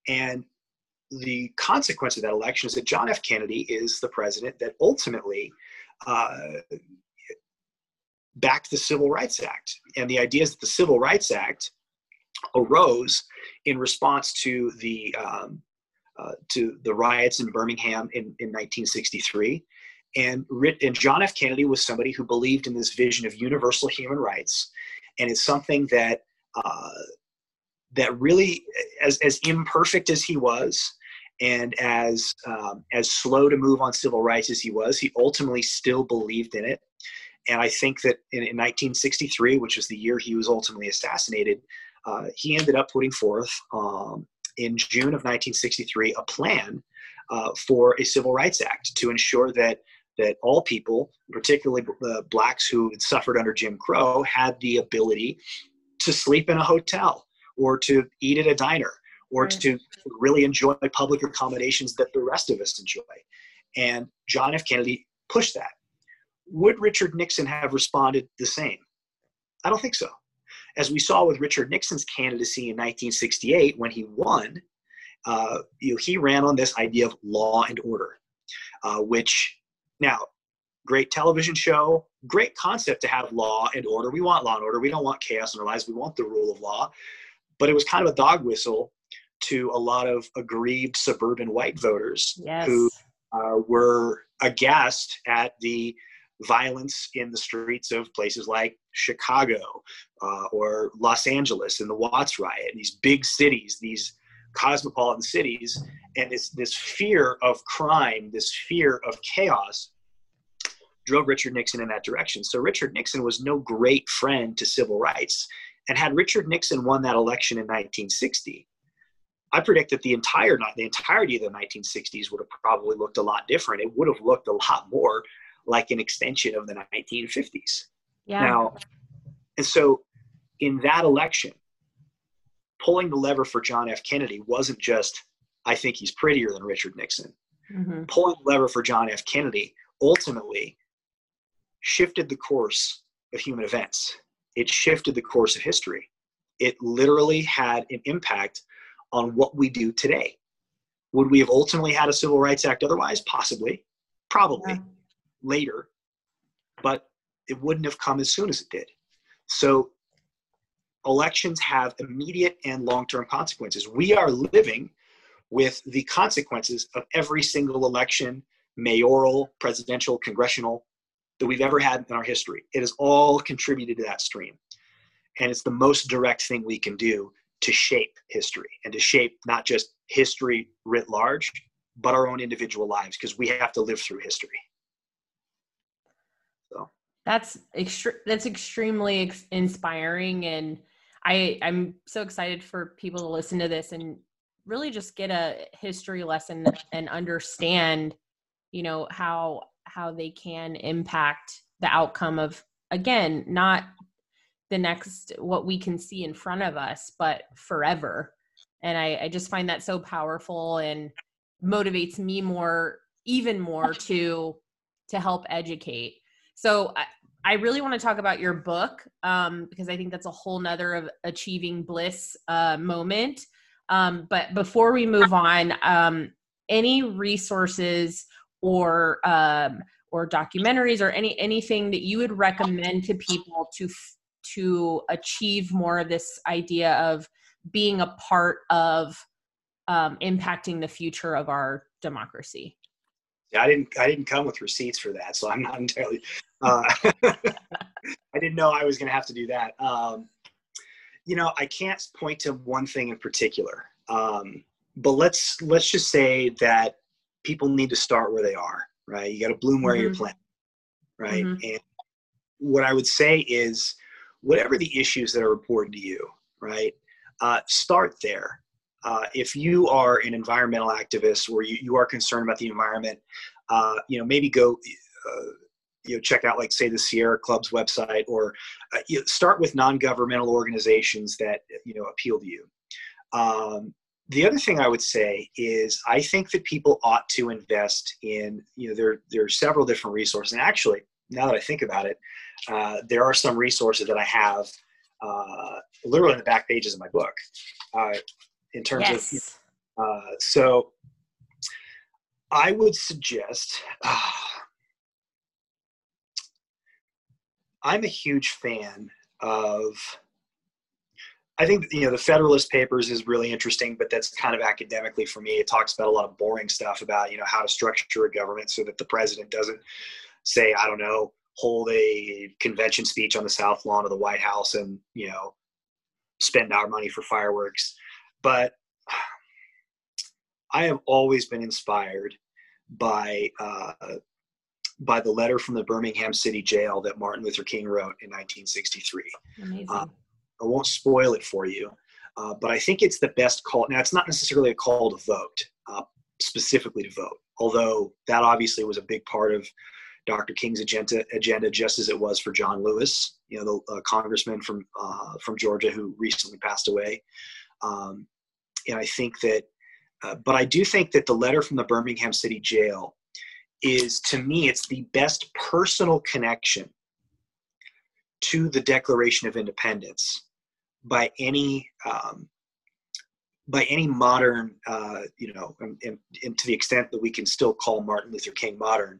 And the consequence of that election is that John F. Kennedy is the president that ultimately uh, backed the Civil Rights Act. And the idea is that the Civil Rights Act arose in response to the um, uh, to the riots in Birmingham in, in 1963. And, and John F. Kennedy was somebody who believed in this vision of universal human rights, and it's something that uh, that really, as as imperfect as he was, and as um, as slow to move on civil rights as he was, he ultimately still believed in it. And I think that in, in 1963, which was the year he was ultimately assassinated, uh, he ended up putting forth um, in June of 1963 a plan uh, for a civil rights act to ensure that that all people, particularly the blacks who had suffered under Jim Crow, had the ability to sleep in a hotel or to eat at a diner or right. to really enjoy public accommodations that the rest of us enjoy. And John F. Kennedy pushed that. Would Richard Nixon have responded the same? I don't think so as we saw with Richard Nixon's candidacy in 1968 when he won, uh, you know, he ran on this idea of law and order, uh, which now, great television show, great concept to have law and order. We want law and order. We don't want chaos in our lives. We want the rule of law. But it was kind of a dog whistle to a lot of aggrieved suburban white voters yes. who uh, were aghast at the violence in the streets of places like Chicago uh, or Los Angeles in the Watts riot, these big cities, these cosmopolitan cities, and this this fear of crime, this fear of chaos, drove Richard Nixon in that direction. So Richard Nixon was no great friend to civil rights, and had Richard Nixon won that election in 1960. I predict that the entire the entirety of the 1960s would have probably looked a lot different. It would have looked a lot more like an extension of the 1950s. Yeah. Now, and so in that election, pulling the lever for John F. Kennedy wasn't just, I think he's prettier than Richard Nixon. Mm-hmm. Pulling the lever for John F. Kennedy ultimately shifted the course of human events. It shifted the course of history. It literally had an impact on what we do today. Would we have ultimately had a Civil Rights Act otherwise? Possibly. Probably. Yeah later, but it wouldn't have come as soon as it did. So elections have immediate and long-term consequences. We are living with the consequences of every single election, mayoral, presidential, congressional, that we've ever had in our history. It has all contributed to that stream. And it's the most direct thing we can do to shape history and to shape not just history writ large, but our own individual lives, because we have to live through history. That's extre- that's extremely ex- inspiring and I I'm so excited for people to listen to this and really just get a history lesson and understand you know how how they can impact the outcome of again not the next what we can see in front of us but forever. And I, I just find that so powerful and motivates me more even more to to help educate so I, I really want to talk about your book um, because I think that's a whole nother of achieving bliss uh, moment. Um, but before we move on, um, any resources or um, or documentaries or any anything that you would recommend to people to to achieve more of this idea of being a part of um, impacting the future of our democracy? I didn't I didn't come with receipts for that, so I'm not entirely. Uh, I didn't know I was going to have to do that. Um, you know, I can't point to one thing in particular, um, but let's let's just say that people need to start where they are. Right, you got to bloom where mm-hmm. you're planted. Right, mm-hmm. and what I would say is, whatever the issues that are important to you, right, uh, start there. Uh, if you are an environmental activist or you, you are concerned about the environment, uh, you know, maybe go, uh, you know, check out like say the Sierra Club's website or uh, you know, start with non-governmental organizations that, you know, appeal to you. Um, the other thing I would say is I think that people ought to invest in, you know, there, there are several different resources. And actually, now that I think about it, uh, there are some resources that I have literally in the back pages of my book. In terms yes. of uh, so i would suggest uh, i'm a huge fan of i think you know the federalist papers is really interesting but that's kind of academically for me it talks about a lot of boring stuff about you know how to structure a government so that the president doesn't say i don't know hold a convention speech on the south lawn of the white house and you know spend our money for fireworks but I have always been inspired by uh, by the letter from the Birmingham City Jail that Martin Luther King wrote in 1963. Amazing. Uh, I won't spoil it for you, uh, but I think it's the best call. Now, it's not necessarily a call to vote, uh, specifically to vote, although that obviously was a big part of Dr. King's agenda, agenda just as it was for John Lewis, you know, the uh, congressman from uh, from Georgia who recently passed away. Um, and I think that, uh, but I do think that the letter from the Birmingham City Jail is, to me, it's the best personal connection to the Declaration of Independence by any um, by any modern, uh, you know, and, and, and, to the extent that we can still call Martin Luther King modern,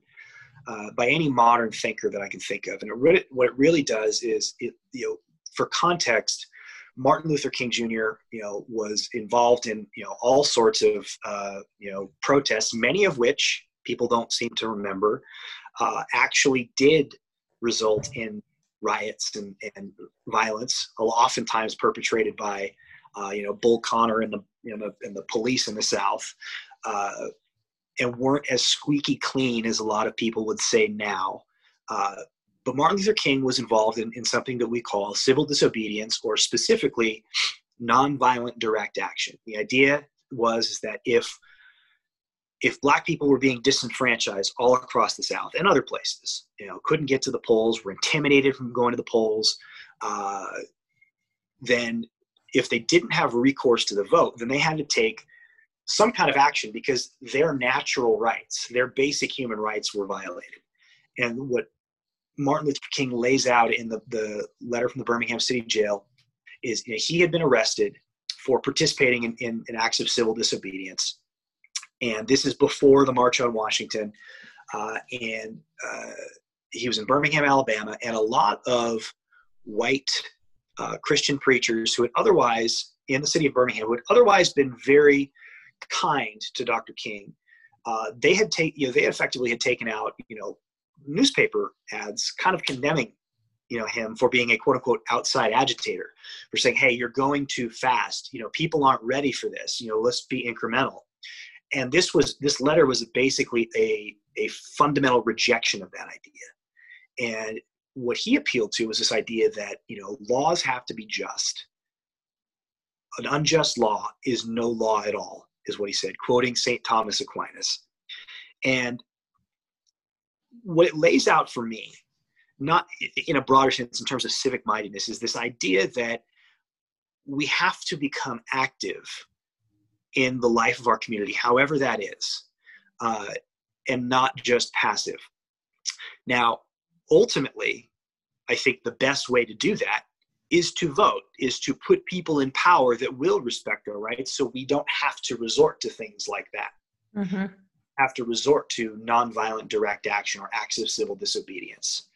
uh, by any modern thinker that I can think of. And it really, what it really does is, it, you know, for context, Martin Luther King Jr., you know, was involved in you know all sorts of uh, you know protests, many of which people don't seem to remember, uh, actually did result in riots and, and violence, oftentimes perpetrated by uh, you know Bull Connor and the you know and the police in the South, uh, and weren't as squeaky clean as a lot of people would say now. But Martin Luther King was involved in, in something that we call civil disobedience, or specifically nonviolent direct action. The idea was is that if if black people were being disenfranchised all across the South and other places, you know, couldn't get to the polls, were intimidated from going to the polls, uh, then if they didn't have recourse to the vote, then they had to take some kind of action because their natural rights, their basic human rights were violated. And what Martin Luther King lays out in the, the letter from the Birmingham City Jail is you know, he had been arrested for participating in, in, in, acts of civil disobedience. And this is before the March on Washington. Uh, and uh, he was in Birmingham, Alabama, and a lot of white uh, Christian preachers who had otherwise, in the city of Birmingham, who had otherwise been very kind to Dr. King, uh, they had taken, you know, they effectively had taken out, you know, newspaper ads kind of condemning you know him for being a quote unquote outside agitator for saying hey you're going too fast. You know people aren't ready for this. You know let's be incremental. And this was this letter was basically a a fundamental rejection of that idea. And what he appealed to was this idea that you know laws have to be just. An unjust law is no law at all is what he said quoting st thomas aquinas. And what it lays out for me, not in a broader sense in terms of civic mindedness, is this idea that we have to become active in the life of our community, however that is, uh, and not just passive. Now, ultimately, I think the best way to do that is to vote, is to put people in power that will respect our rights so we don't have to resort to things like that. Mm-hmm have to resort to nonviolent direct action or acts of civil disobedience.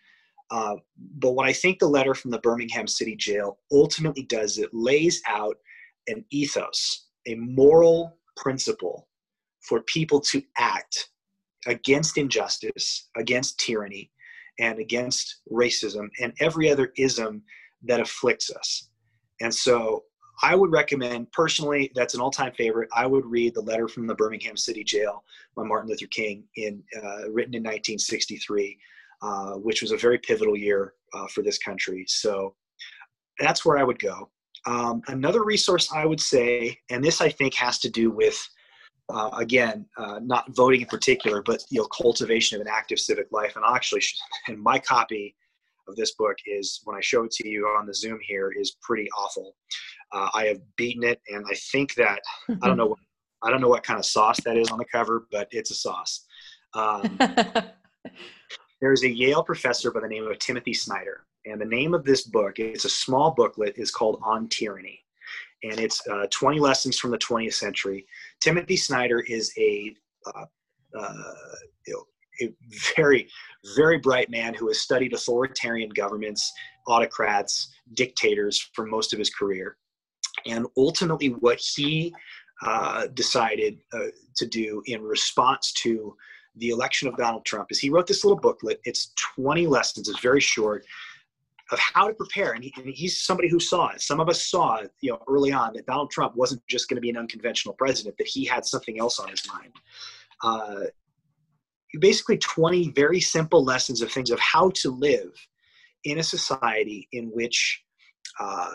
Uh, but what I think the letter from the Birmingham City Jail ultimately does, it lays out an ethos, a moral principle for people to act against injustice, against tyranny, and against racism and every other ism that afflicts us. And so I would recommend personally, that's an all-time favorite. I would read the letter from the Birmingham City Jail by Martin Luther King, in uh, written in 1963, uh, which was a very pivotal year uh, for this country. So that's where I would go. Um, another resource I would say, and this I think has to do with uh, again, uh, not voting in particular, but you know, cultivation of an active civic life. And actually, in my copy of this book is when I show it to you on the Zoom here is pretty awful. Uh, I have beaten it, and I think that I don't know what I don't know what kind of sauce that is on the cover, but it's a sauce. Um, there's a Yale professor by the name of Timothy Snyder, and the name of this book it's a small booklet is called On Tyranny, and it's uh, 20 lessons from the 20th century. Timothy Snyder is a uh, uh, a very, very bright man who has studied authoritarian governments, autocrats, dictators for most of his career. And ultimately, what he uh, decided uh, to do in response to the election of Donald Trump is he wrote this little booklet. It's 20 lessons, it's very short, of how to prepare. And, he, and, he's somebody who saw it. Some of us saw, you know, early on that Donald Trump wasn't just going to be an unconventional president; that he had something else on his mind. Uh, basically 20 very simple lessons of things of how to live in a society in which uh,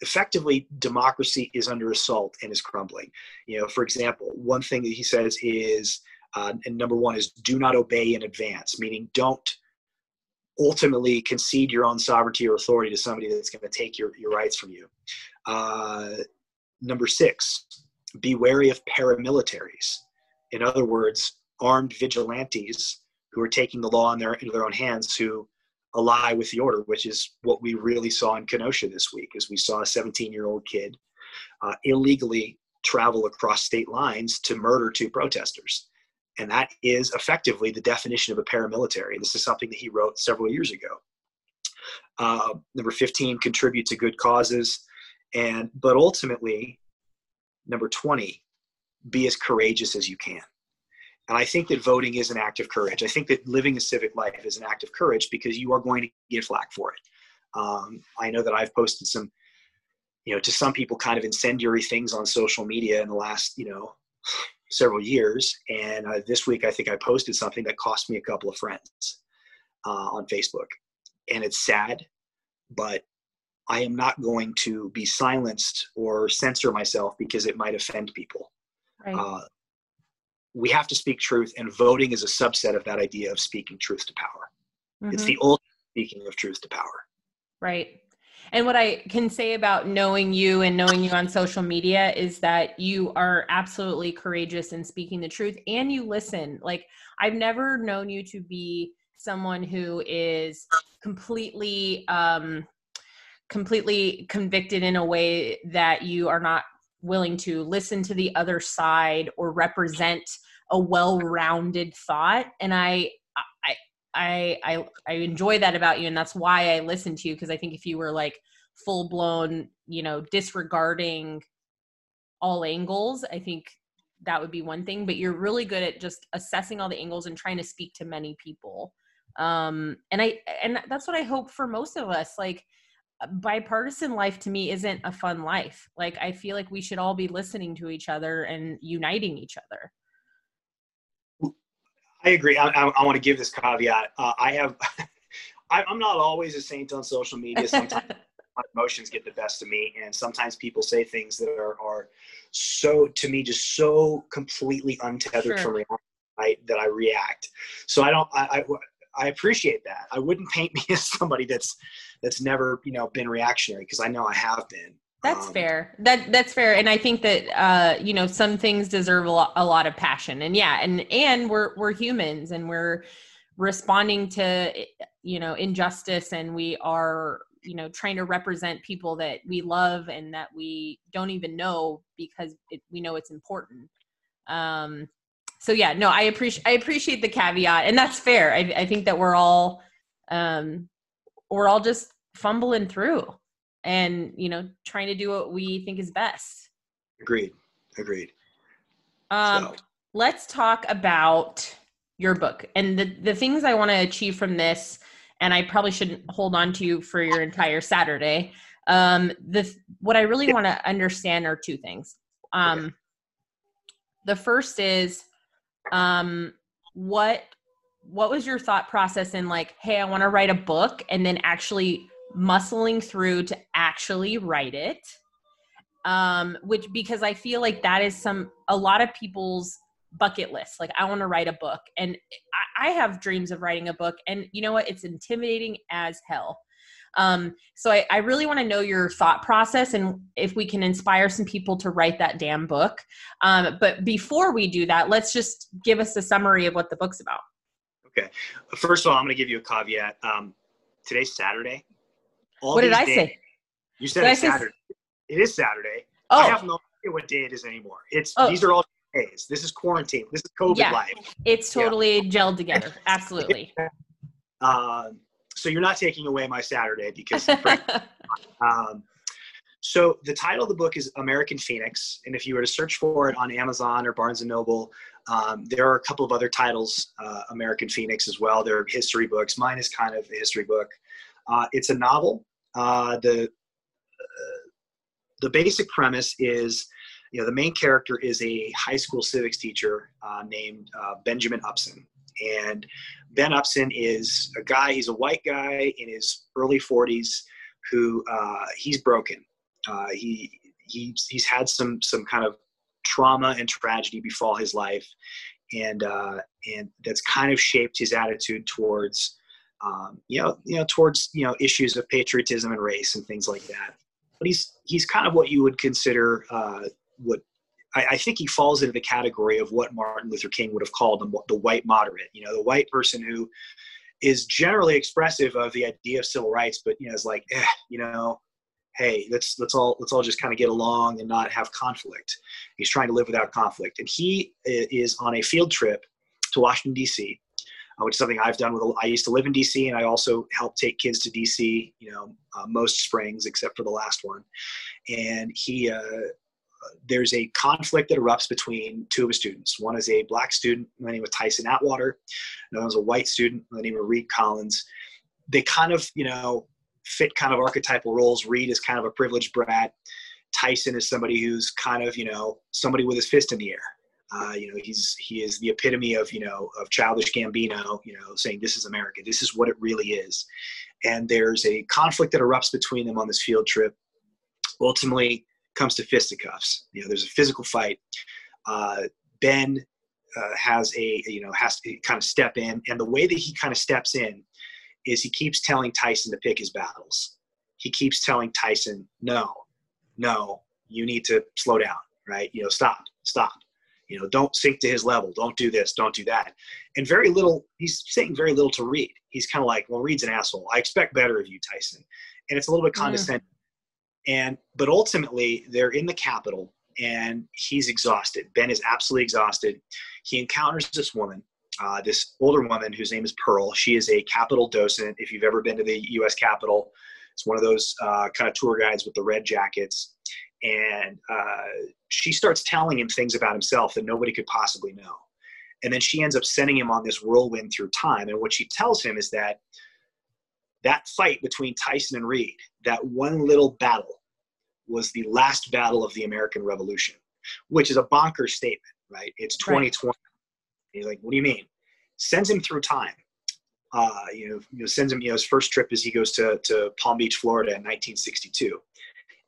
effectively democracy is under assault and is crumbling. You know, for example, one thing that he says is, uh, and number one is do not obey in advance, meaning don't ultimately concede your own sovereignty or authority to somebody that's going to take your, your rights from you. Uh, number six, be wary of paramilitaries. In other words, armed vigilantes who are taking the law in their, into their own hands who ally with the order, which is what we really saw in Kenosha this week, as we saw a 17-year-old kid uh, illegally travel across state lines to murder two protesters. And that is effectively the definition of a paramilitary. This is something that he wrote several years ago. Uh, number 15, contribute to good causes. And, but ultimately, number 20, be as courageous as you can. And I think that voting is an act of courage. I think that living a civic life is an act of courage because you are going to get flack for it. Um, I know that I've posted some, you know, to some people kind of incendiary things on social media in the last, you know, several years. And uh, this week, I think I posted something that cost me a couple of friends uh, on Facebook. And it's sad, but I am not going to be silenced or censor myself because it might offend people. Right. Uh, we have to speak truth, and voting is a subset of that idea of speaking truth to power. Mm-hmm. It's the old speaking of truth to power. Right. And what I can say about knowing you and knowing you on social media is that you are absolutely courageous in speaking the truth and you listen. Like, I've never known you to be someone who is completely um completely convicted in a way that you are not willing to listen to the other side or represent a well-rounded thought. And i i i i, I enjoy that about you and that's why i listen to you because i think if you were like full blown you know disregarding all angles i think that would be one thing. But you're really good at just assessing all the angles and trying to speak to many people. Um and i and that's what i hope for most of us like bipartisan life to me isn't a fun life. Like I feel like we should all be listening to each other and uniting each other. I agree. I, I, I want to give this caveat. Uh, I have, I, am not always a saint on social media. Sometimes my emotions get the best of me, and sometimes people say things that are, are so to me just so completely untethered sure. from reality I, that I react. So I don't. I, I appreciate that. I wouldn't paint me as somebody that's that's never you know been reactionary because I know I have been. That's um, fair. That that's fair, and I think that uh, you know some things deserve a lot, a lot of passion, and yeah, and and we're we're humans, and we're responding to you know injustice, and we are you know trying to represent people that we love and that we don't even know because it, we know it's important. Um, so yeah, no, I appreciate I appreciate the caveat, and that's fair. I, I think that we're all um, we're all just fumbling through, and you know, trying to do what we think is best. Agreed. Agreed. Um, so. let's talk about your book and the the things I want to achieve from this. And I probably shouldn't hold on to you for your entire Saturday. Um, the what I really want to understand are two things. Um, okay. The first is um what what was your thought process in like hey i want to write a book and then actually muscling through to actually write it? Um which because i feel like that is some a lot of people's bucket list like i want to write a book. And I, I have dreams of writing a book and you know what? It's intimidating as hell um, so I, I really want to know your thought process and if we can inspire some people to write that damn book. Um, but before we do that, let's just give us a summary of what the book's about. Okay. First of all, I'm going to give you a caveat. Um, today's Saturday. All what did I days, say? You said it's Saturday. Say... It is Saturday. Oh. I have no idea what day it is anymore. It's oh. these are all days. This is quarantine. This is COVID yeah, life. It's totally yeah. gelled together. Absolutely. um, so you're not taking away my Saturday because. um, so the title of the book is American Phoenix, and if you were to search for it on Amazon or Barnes and Noble, um, there are a couple of other titles, uh, American Phoenix as well. They're history books. Mine is kind of a history book. Uh, it's a novel. Uh, the the basic premise is, you know, the main character is a high school civics teacher uh, named uh, Benjamin Upson, and Ben Upson is a guy, he's a white guy in his early 40s who uh, he's broken. Uh, he, he's, he's had some, some kind of trauma and tragedy befall his life. And, uh, and that's kind of shaped his attitude towards, um, you know, you know, towards, you know, issues of patriotism and race and things like that. But he's, he's kind of what you would consider uh, what I, I, think he falls into the category of what Martin Luther King would have called the, the white moderate. You know, the white person who is generally expressive of the idea of civil rights, but you know, is like, eh, you know, hey, let's let's all let's all just kind of get along and not have conflict. He's trying to live without conflict, and he is on a field trip to Washington D.C. which is something I've done with. I used to live in DC, and I also help take kids to DC. You know, uh, most springs except for the last one. And he, uh, there's a conflict that erupts between two of his students. One is a black student by the name of Tyson Atwater. Another is a white student by the name of Reed Collins. They kind of, you know, fit kind of archetypal roles. Reed is kind of a privileged brat. Tyson is somebody who's kind of, you know, somebody with his fist in the air. Uh, you know, he's he is the epitome of you know of childish Gambino. You know, saying this is America. This is what it really is. And there's a conflict that erupts between them on this field trip. Ultimately, comes to fisticuffs. You know, there's a physical fight. Uh, ben uh, has a you know has to kind of step in, and the way that he kind of steps in is he keeps telling Tyson to pick his battles. He keeps telling Tyson, no, no, you need to slow down, right? You know, stop, stop you know don't sink to his level don't do this don't do that and very little he's saying very little to reed he's kind of like well reed's an asshole i expect better of you tyson and it's a little bit condescending. And but ultimately they're in the capitol and he's exhausted. Ben is absolutely exhausted. He encounters this woman uh, this older woman whose name is pearl. She is a capitol docent. If you've ever been to the us capitol it's one of those uh, kind of tour guides with the red jackets. And uh, she starts telling him things about himself that nobody could possibly know. And then she ends up sending him on this whirlwind through time. And what she tells him is that that fight between tyson and reed that one little battle was the last battle of the american revolution which is a bonkers statement right? It's 2020 right. he's like what do you mean? Sends him through time. Uh, you know, you know, sends him, you know, his first trip is he goes to, to Palm Beach, Florida in 1962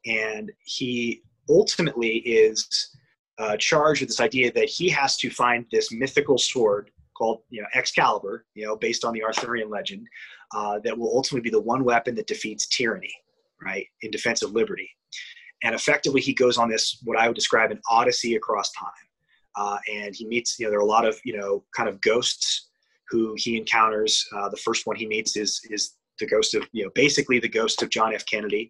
and he ultimately is uh, charged with this idea that he has to find this mythical sword called you know Excalibur, you know, based on the Arthurian legend, uh, that will ultimately be the one weapon that defeats tyranny, right, in defense of liberty. And effectively, he goes on this what I would describe an odyssey across time, uh, and he meets you know there are a lot of you know kind of ghosts who he encounters. Uh, the first one he meets is is the ghost of you know basically the ghost of John F. Kennedy,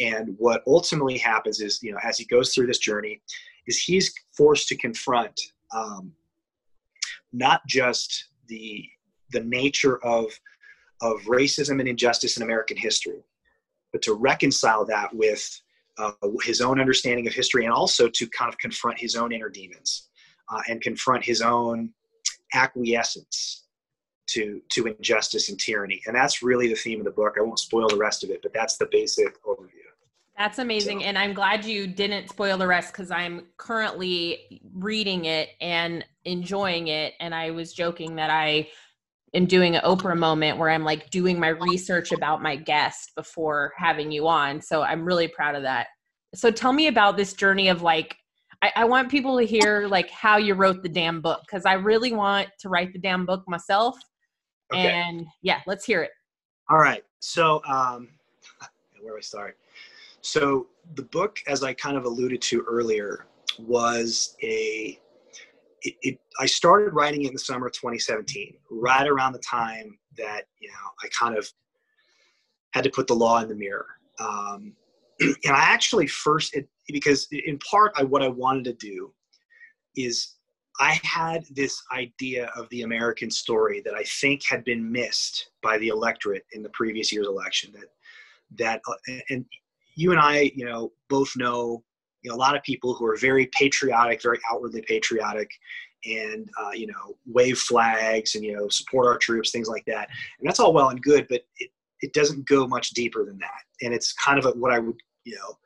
and what ultimately happens is, you know, as he goes through this journey, is he's forced to confront um, not just the the nature of of racism and injustice in American history, but to reconcile that with uh, his own understanding of history and also to kind of confront his own inner demons uh, and confront his own acquiescence to to injustice and tyranny and that's really the theme of the book i won't spoil the rest of it but that's the basic overview that's amazing. So. And I'm glad you didn't spoil the rest because I'm currently reading it and enjoying it. And I was joking that I am doing an Oprah moment where I'm like doing my research about my guest before having you on. So I'm really proud of that. So tell me about this journey of like, I, I want people to hear like how you wrote the damn book because I really want to write the damn book myself. Okay. And yeah, let's hear it. All right. So, um, where do I start? So the book, as I kind of alluded to earlier, was a it, it, I started writing it in the summer of 2017, right around the time that you know I kind of had to put the law in the mirror. Um, and I actually first, it, because in part, I, what I wanted to do is I had this idea of the American story that I think had been missed by the electorate in the previous year's election. That that uh, and you and I, you know, both know, you know, a lot of people who are very patriotic, very outwardly patriotic, and uh, you know, wave flags and you know, support our troops, things like that. And that's all well and good, but it, it doesn't go much deeper than that. And it's kind of a, what I would, you know,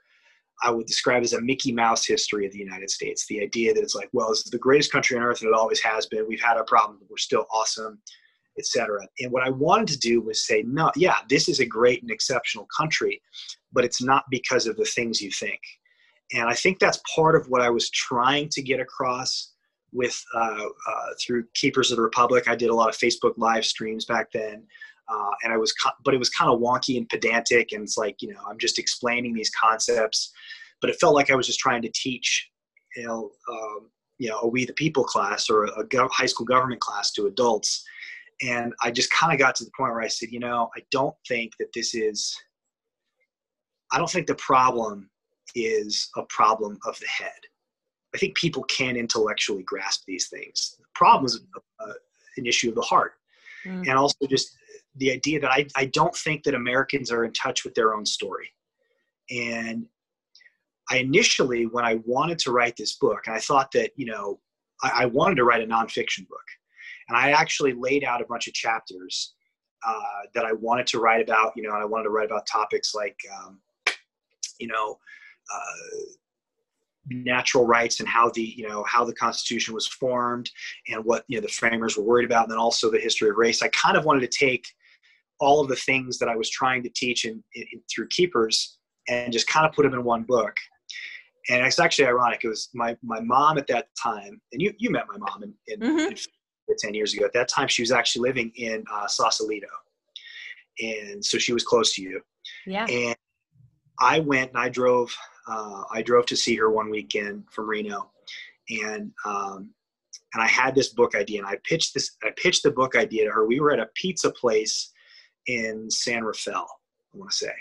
I would describe as a Mickey Mouse history of the United States. The idea that it's like, well, this is the greatest country on earth, and it always has been. We've had our problems, but we're still awesome, etc. And what I wanted to do was say, no, yeah, this is a great and exceptional country, but it's not because of the things you think. And I think that's part of what I was trying to get across with uh, uh, through Keepers of the Republic. I did a lot of Facebook live streams back then. Uh, and I was, but it was kind of wonky and pedantic, and it's like you know I'm just explaining these concepts, but it felt like I was just trying to teach, you know, um, you know, a We the People class or a, a high school government class to adults, and I just kind of got to the point where I said, you know, I don't think that this is I don't think the problem is a problem of the head. I think people can intellectually grasp these things. The problem is a, an issue of the heart. mm. and also just the idea that I, I don't think that Americans are in touch with their own story. And I initially, when I wanted to write this book, and I thought that, you know, I, I wanted to write a nonfiction book. And I actually laid out a bunch of chapters uh, that I wanted to write about, you know, and I wanted to write about topics like, um, you know, uh, natural rights and how the you know how the constitution was formed and what you know the framers were worried about and then also the history of race. I kind of wanted to take all of the things that i was trying to teach in, in through keepers and just kind of put them in one book. And it's actually ironic. It was my my mom at that time and you you met my mom in, in, mm-hmm. in 10 years ago. At that time she was actually living in uh, sausalito. And so she was close to you. Yeah. And i went and i drove uh, I drove to see her one weekend from Reno, and um, and I had this book idea, and I pitched this. I pitched the book idea to her. We were at a pizza place in San Rafael, I want to say,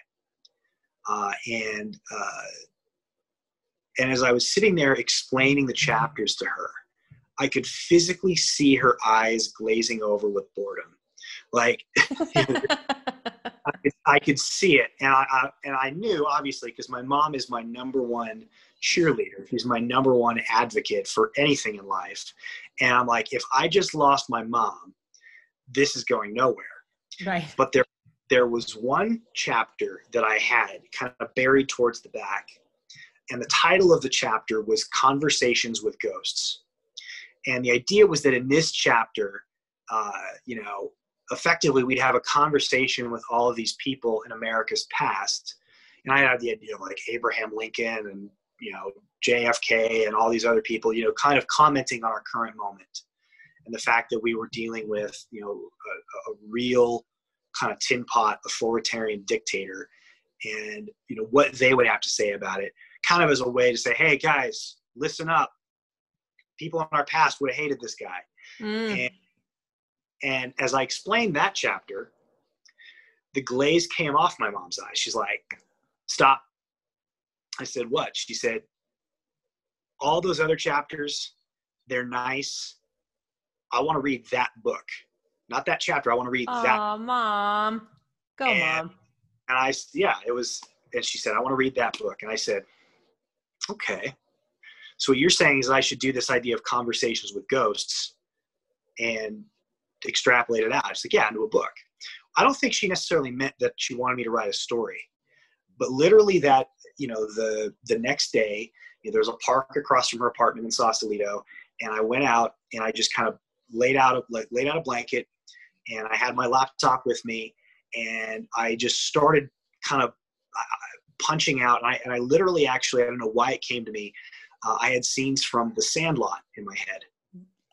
uh, and uh, and as I was sitting there explaining the chapters to her, I could physically see her eyes glazing over with boredom, like. I could, I could see it, and I, I and I knew obviously because my mom is my number one cheerleader. She's my number one advocate for anything in life, and I'm like, if I just lost my mom, this is going nowhere. Right. But there, there was one chapter that I had kind of buried towards the back, and the title of the chapter was "Conversations with Ghosts," and the idea was that in this chapter, uh, you know, effectively we'd have a conversation with all of these people in America's past. And I had the idea of like Abraham Lincoln and, you know, JFK and all these other people, you know, kind of commenting on our current moment and the fact that we were dealing with, you know, a, a real kind of tin pot authoritarian dictator and, you know, what they would have to say about it, kind of as a way to say, hey, guys, listen up. People in our past would have hated this guy. Mm. And and as I explained that chapter, the glaze came off my mom's eyes. She's like, stop. I said, what? She said, all those other chapters, they're nice. I want to read that book, not that chapter. I want to read Aww, that. Oh, mom. Go, and, mom. And I, yeah, it was, and she said, I want to read that book. And I said, okay. So what you're saying is I should do this idea of conversations with ghosts and extrapolate it out. It's like, yeah, into a book. I don't think she necessarily meant that she wanted me to write a story, but literally that, you know, the the next day, you know, there was a park across from her apartment in Sausalito, and I went out and I just kind of laid out a, like, laid out a blanket, and I had my laptop with me, and I just started kind of uh, punching out, and I and I literally actually I don't know why it came to me. Uh, I had scenes from The Sandlot in my head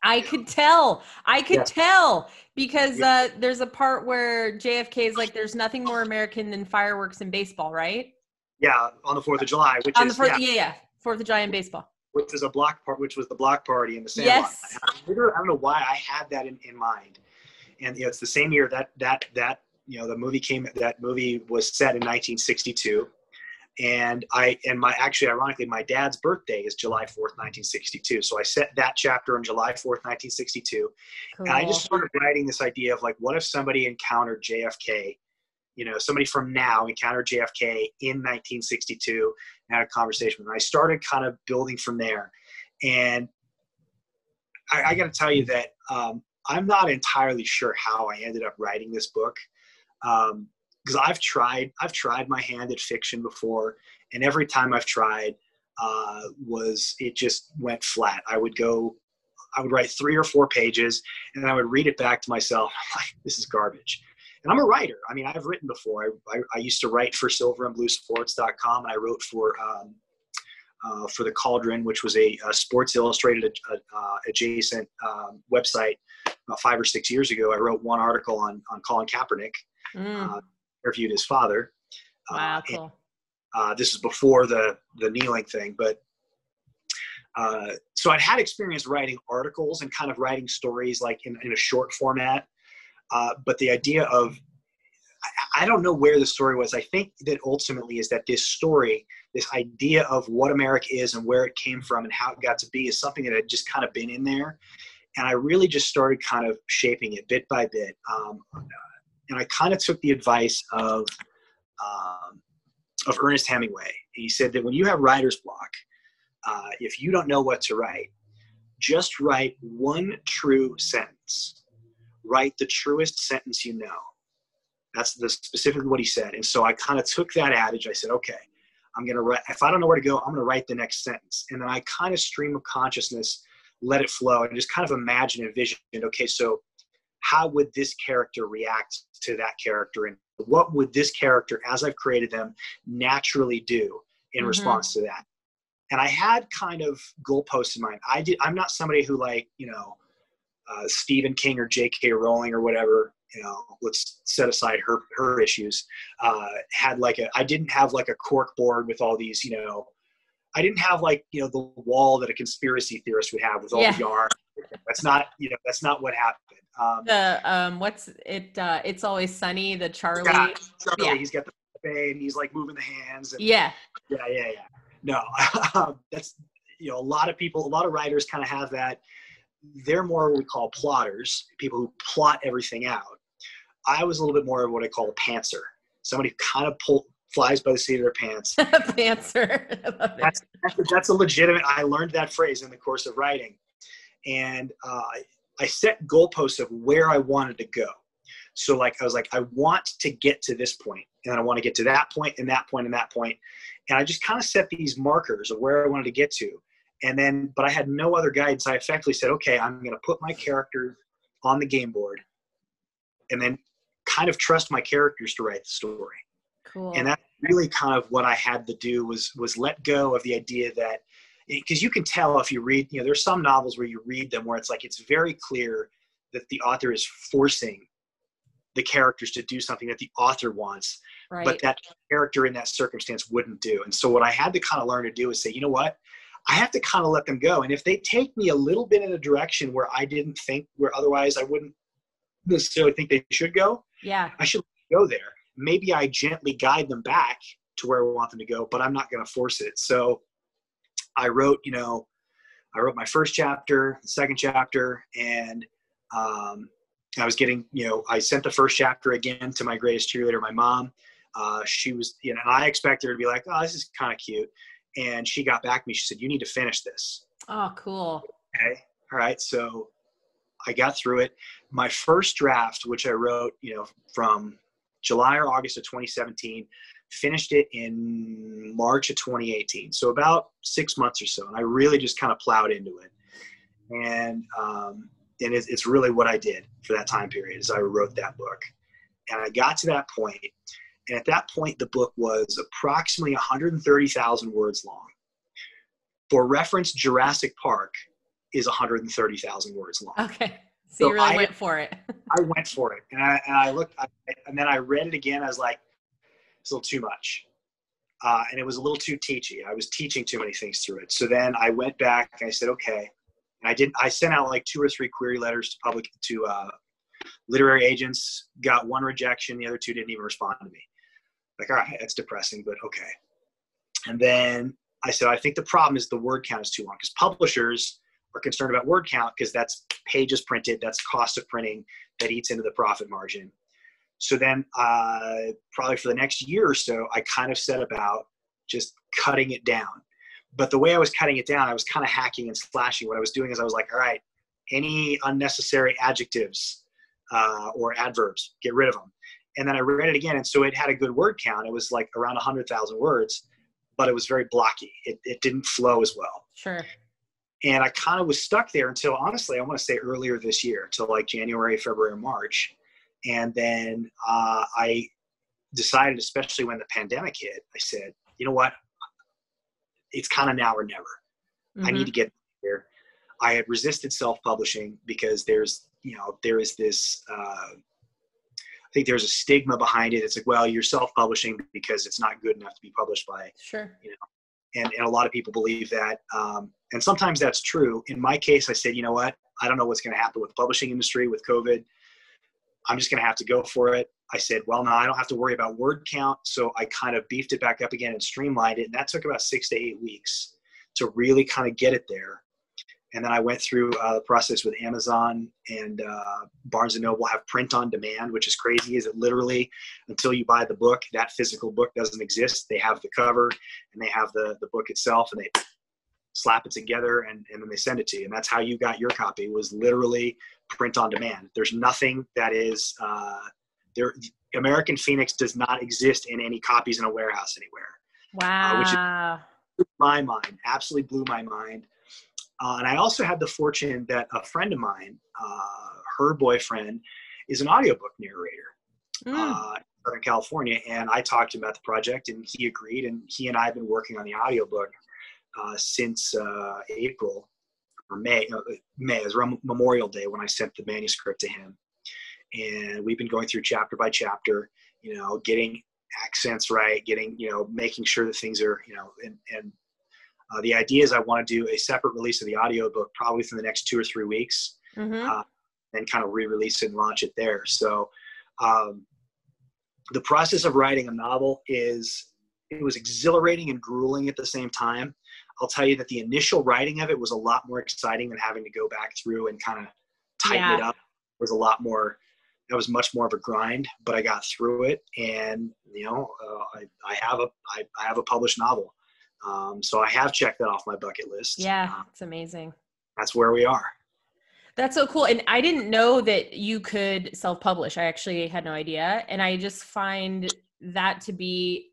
I could tell. I could yeah. tell because uh, there's a part where JFK is like, "There's nothing more American than fireworks and baseball," right? Yeah, on the Fourth of July, which on is the fourth, yeah, yeah, Fourth of July and baseball. Which is a block part, which was the block party in the Sandlot. Yes. I, I don't know why I had that in, in mind, and you know, it's the same year that that that you know the movie came. That movie was set in 1962 and I and my actually ironically my dad's birthday is July 4th 1962 so I set that chapter on July 4th 1962 cool. and I just started writing this idea of like what if somebody encountered JFK you know somebody from now encountered JFK in 1962 and had a conversation with him. and I started kind of building from there and I, I got to tell you that um, I'm not entirely sure how I ended up writing this book um, because I've tried I've tried my hand at fiction before, and every time I've tried uh, was it just went flat. I would go, I would write three or four pages, and I would read it back to myself. I'm like, this is garbage. And I'm a writer. I mean, I've written before. I, I, I used to write for silverandbluesports.com, and I wrote for um, uh, for the Cauldron, which was a, a Sports Illustrated uh, uh adjacent um, website about five or six years ago. I wrote one article on on Colin Kaepernick. Mm. Uh, interviewed his father. Wow, uh, cool. And, uh, this is before the the kneeling thing, but uh, so I'd had experience writing articles and kind of writing stories like in, in a short format. Uh, but the idea of I, I don't know where the story was. I think that ultimately is that this story, this idea of what America is and where it came from and how it got to be, is something that had just kind of been in there. and I really just started kind of shaping it bit by bit. Um, and I kind of took the advice of um, of Ernest Hemingway. He said that when you have writer's block, uh, if you don't know what to write, just write one true sentence. Write the truest sentence you know. That's the specifically what he said. And so I kind of took that adage. I said, okay, I'm gonna write. If I don't know where to go, I'm gonna write the next sentence. And then I kind of stream of consciousness, let it flow, and just kind of imagine and envision. Okay, so how would this character react to that character, and what would this character, as I've created them, naturally do in mm-hmm. response to that? And I had kind of goalposts in mind. I did. I'm not somebody who like you know uh, Stephen King or J.K. Rowling or whatever you know, let's set aside her her issues. Uh, had like a, I didn't have like a cork board with all these, you know, I didn't have like you know the wall that a conspiracy theorist would have with all yeah. the yarn. That's not you know that's not what happened. Um, the um, what's it? Uh, it's always sunny. The Charlie. Yeah, Charlie. Yeah. He's got the and he's like moving the hands. And, yeah. Yeah, yeah, yeah. No, um, that's you know a lot of people, a lot of writers kind of have that. They're more what we call plotters, people who plot everything out. I was a little bit more of what I call a pantser, somebody who kind of pull, flies by the seat of their pants. pantser. That's, that's, a legitimate. I learned that phrase in the course of writing, and uh, I set goalposts of where I wanted to go. So like I was like, I want to get to this point, and I want to get to that point, and that point, and that point, and I just kind of set these markers of where I wanted to get to, and then but I had no other guidance. I effectively said, okay, I'm going to put my character on the game board, and then kind of trust my characters to write the story. Cool. And that's really kind of what I had to do was was let go of the idea that because you can tell if you read, you know, there's some novels where you read them where it's like it's very clear that the author is forcing the characters to do something that the author wants, right. but that character in that circumstance wouldn't do. And so what I had to kind of learn to do is say, you know what? I have to kind of let them go. And if they take me a little bit in a direction where I didn't think, where otherwise I wouldn't necessarily think they should go, yeah, I should go there. Maybe I gently guide them back to where I want them to go, but I'm not going to force it. So I wrote, you know, I wrote my first chapter, the second chapter, and um, I was getting, you know, I sent the first chapter again to my greatest cheerleader, my mom. Uh, she was, you know, and I expected her to be like, oh, this is kind of cute. And she got back to me. She said, you need to finish this. Oh, cool. Okay. All right. So I got through it. My first draft, which I wrote, you know, from July or August of 2017, finished it in March of 2018. So about six months or so. And I really just kind of plowed into it. And, um, and it's, it's really what I did for that time period is I wrote that book. And I got to that point, and at that point, the book was approximately 130,000 words long. For reference, Jurassic Park is 130,000 words long. Okay. So, so you really I, went for it. I went for it. And I, and I looked, I, and then I read it again. I was like, it's a little too much. Uh, and it was a little too teachy. I was teaching too many things through it. So then I went back and I said, okay. And I did, I sent out like two or three query letters to public, to uh, literary agents, got one rejection. The other two didn't even respond to me. Like, all right, that's depressing, but okay. And then I said, I think the problem is the word count is too long because publishers, are concerned about word count because that's pages printed, that's cost of printing that eats into the profit margin. So then, uh, probably for the next year or so, I kind of set about just cutting it down. But the way I was cutting it down, I was kind of hacking and slashing. What I was doing is I was like, all right, any unnecessary adjectives uh, or adverbs, get rid of them. And then I read it again, and so it had a good word count. It was like around 100,000 words, but it was very blocky. It, it didn't flow as well. Sure and I kind of was stuck there until honestly, I want to say earlier this year, till like January, February, March, and then uh, I decided, especially when the pandemic hit, I said, you know what, it's kind of now or never. Mm-hmm. I need mm-hmm. to get here. I had resisted self-publishing because there's, you know, there is this. Uh, I think there's a stigma behind it. It's like, well, you're self-publishing because it's not good enough to be published by, sure, you know, and, and a lot of people believe that um, and sometimes that's true in my case i said you know what i don't know what's going to happen with the publishing industry with covid i'm just going to have to go for it i said well now i don't have to worry about word count so i kind of beefed it back up again and streamlined it and that took about six to eight weeks to really kind of get it there and then I went through uh, the process with Amazon and uh, Barnes and Noble have print on demand, which is crazy. Is it literally until you buy the book, that physical book doesn't exist. They have the cover and they have the the book itself, and they slap it together and, and then they send it to you. And that's how you got your copy was literally print on demand. There's nothing that is uh, there. American Phoenix does not exist in any copies in a warehouse anywhere. Wow. Uh, which blew my mind. Absolutely blew my mind. Uh, and I also had the fortune that a friend of mine, uh, her boyfriend, is an audiobook narrator mm. uh, in Southern California. And I talked to him about the project, and he agreed. And he and I have been working on the audiobook uh, since uh, April or May. Uh, May it was Memorial Day when I sent the manuscript to him. And we've been going through chapter by chapter, you know, getting accents right, getting, you know, making sure that things are, you know, and, and uh, the idea is I want to do a separate release of the audiobook probably within the next two or three weeks mm-hmm. uh, and kind of re-release it and launch it there. So um, the process of writing a novel is, it was exhilarating and grueling at the same time. I'll tell you that the initial writing of it was a lot more exciting than having to go back through and kind of tighten yeah. it up. It was a lot more, it was much more of a grind, but I got through it and, you know, uh, I, I have a, I, I have a published novel. Um, so I have checked that off my bucket list. Yeah, um, it's amazing. That's where we are. That's so cool. And I didn't know that you could self publish. I actually had no idea. And I just find that to be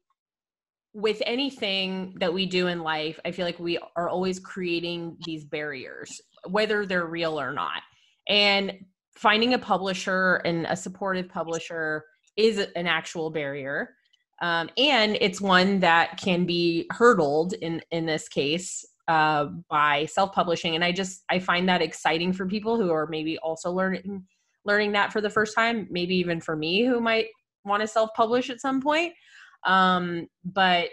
with anything that we do in life, I feel like we are always creating these barriers, whether they're real or not. And finding a publisher and a supportive publisher is an actual barrier. Um, and it's one that can be hurdled in in this case uh, by self-publishing. And i just i find that exciting for people who are maybe also learning learning that for the first time maybe even for me who might want to self-publish at some point um, but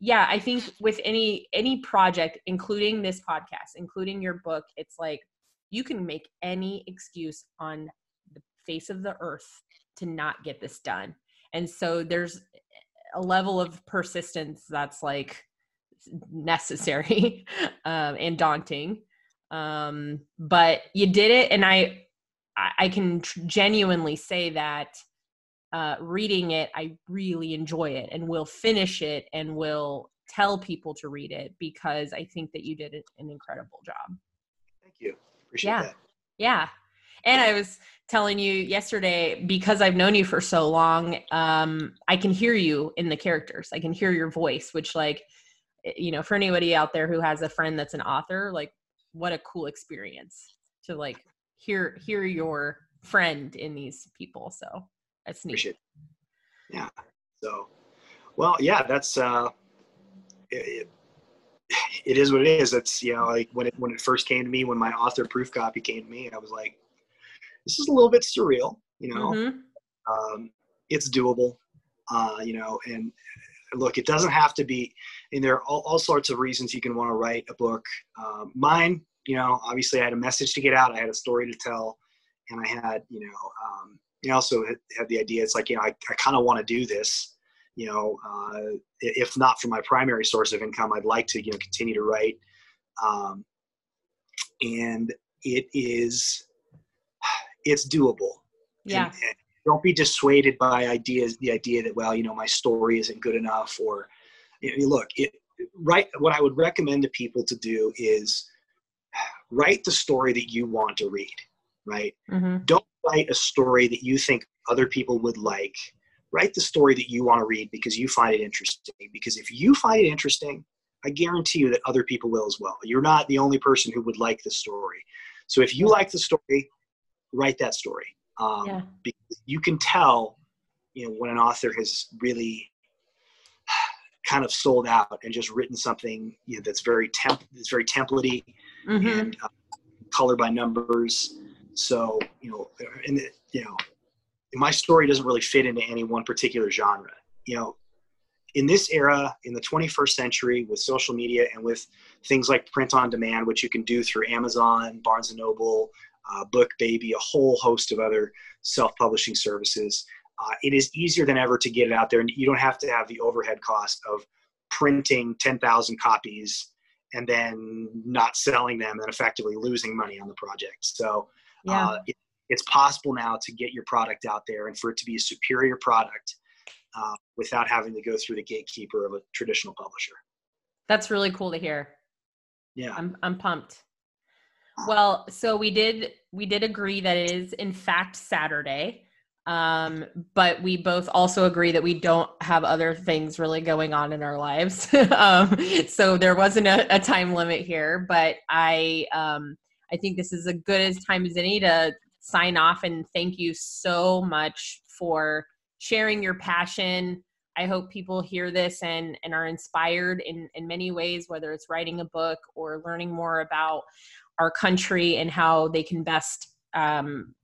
yeah i think with any any project including this podcast including your book it's like you can make any excuse on the face of the earth to not get this done. And so there's a level of persistence that's like necessary um, and daunting. Um, but you did it and i i can genuinely say that uh, reading it i really enjoy it and will finish it and will tell people to read it because i think that you did an incredible job thank you appreciate yeah. that yeah and i was telling you yesterday because I've known you for so long, um, I can hear you in the characters. I can hear your voice, which like eh, you know, for anybody out there who has a friend that's an author, like what a cool experience to like hear hear your friend in these people. So that's neat. Appreciate it. Yeah. So well, yeah, that's uh it, it is what it is. That's you know, like when it when it first came to me, when my author proof copy came to me, I was like, this is a little bit surreal, you know. Mm-hmm. Um, it's doable, uh, you know, and look, it doesn't have to be, and there are all, all sorts of reasons you can want to write a book. Um, mine, you know, obviously I had a message to get out, I had a story to tell, and I had, you know, um, I also had, the idea, it's like, you know, I, I kind of want to do this, you know, uh, if not for my primary source of income, I'd like to, you know, continue to write. Um, and it is, it's doable. Yeah. And, and don't be dissuaded by ideas, the idea that, well, you know, my story isn't good enough or you know, look, it, right. What I would recommend to people to do is write the story that you want to read, right? Mm-hmm. Don't write a story that you think other people would like. Write the story that you want to read because you find it interesting. Because if you find it interesting, I guarantee you that other people will as well. You're not the only person who would like the story. So if you like the story, write that story. Um, yeah. Because you can tell, you know, when an author has really kind of sold out and just written something you know, that's very temp, that's very templatey mm-hmm. and uh, color by numbers. So you know, and you know, my story doesn't really fit into any one particular genre. You know, in this era, in the 21st century, with social media and with things like print on demand, which you can do through Amazon, Barnes and Noble, uh, Book Baby, a whole host of other self-publishing services. Uh, it is easier than ever to get it out there, and you don't have to have the overhead cost of printing 10,000 copies and then not selling them and effectively losing money on the project. So yeah. uh, it, it's possible now to get your product out there and for it to be a superior product uh, without having to go through the gatekeeper of a traditional publisher. That's really cool to hear. Yeah, I'm I'm pumped. Well, so we did we did agree that it is in fact Saturday. Um, but we both also agree that we don't have other things really going on in our lives. um, so there wasn't a, a, time limit here, but I um, I think this is as good as time as any to sign off and thank you so much for sharing your passion. I hope people hear this and, and are inspired in, in many ways, whether it's writing a book or learning more about our country and how they can best um,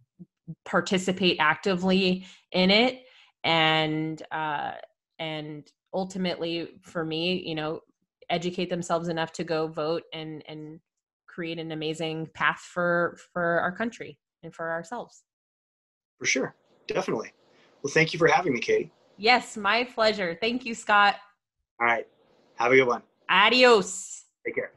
participate actively in it. And uh, and ultimately, for me, you know, educate themselves enough to go vote and and create an amazing path for for our country and for ourselves. For sure, definitely. Well, thank you for having me, Katie. Yes, my pleasure. Thank you, Scott. All right. Have a good one. Adios. Take care.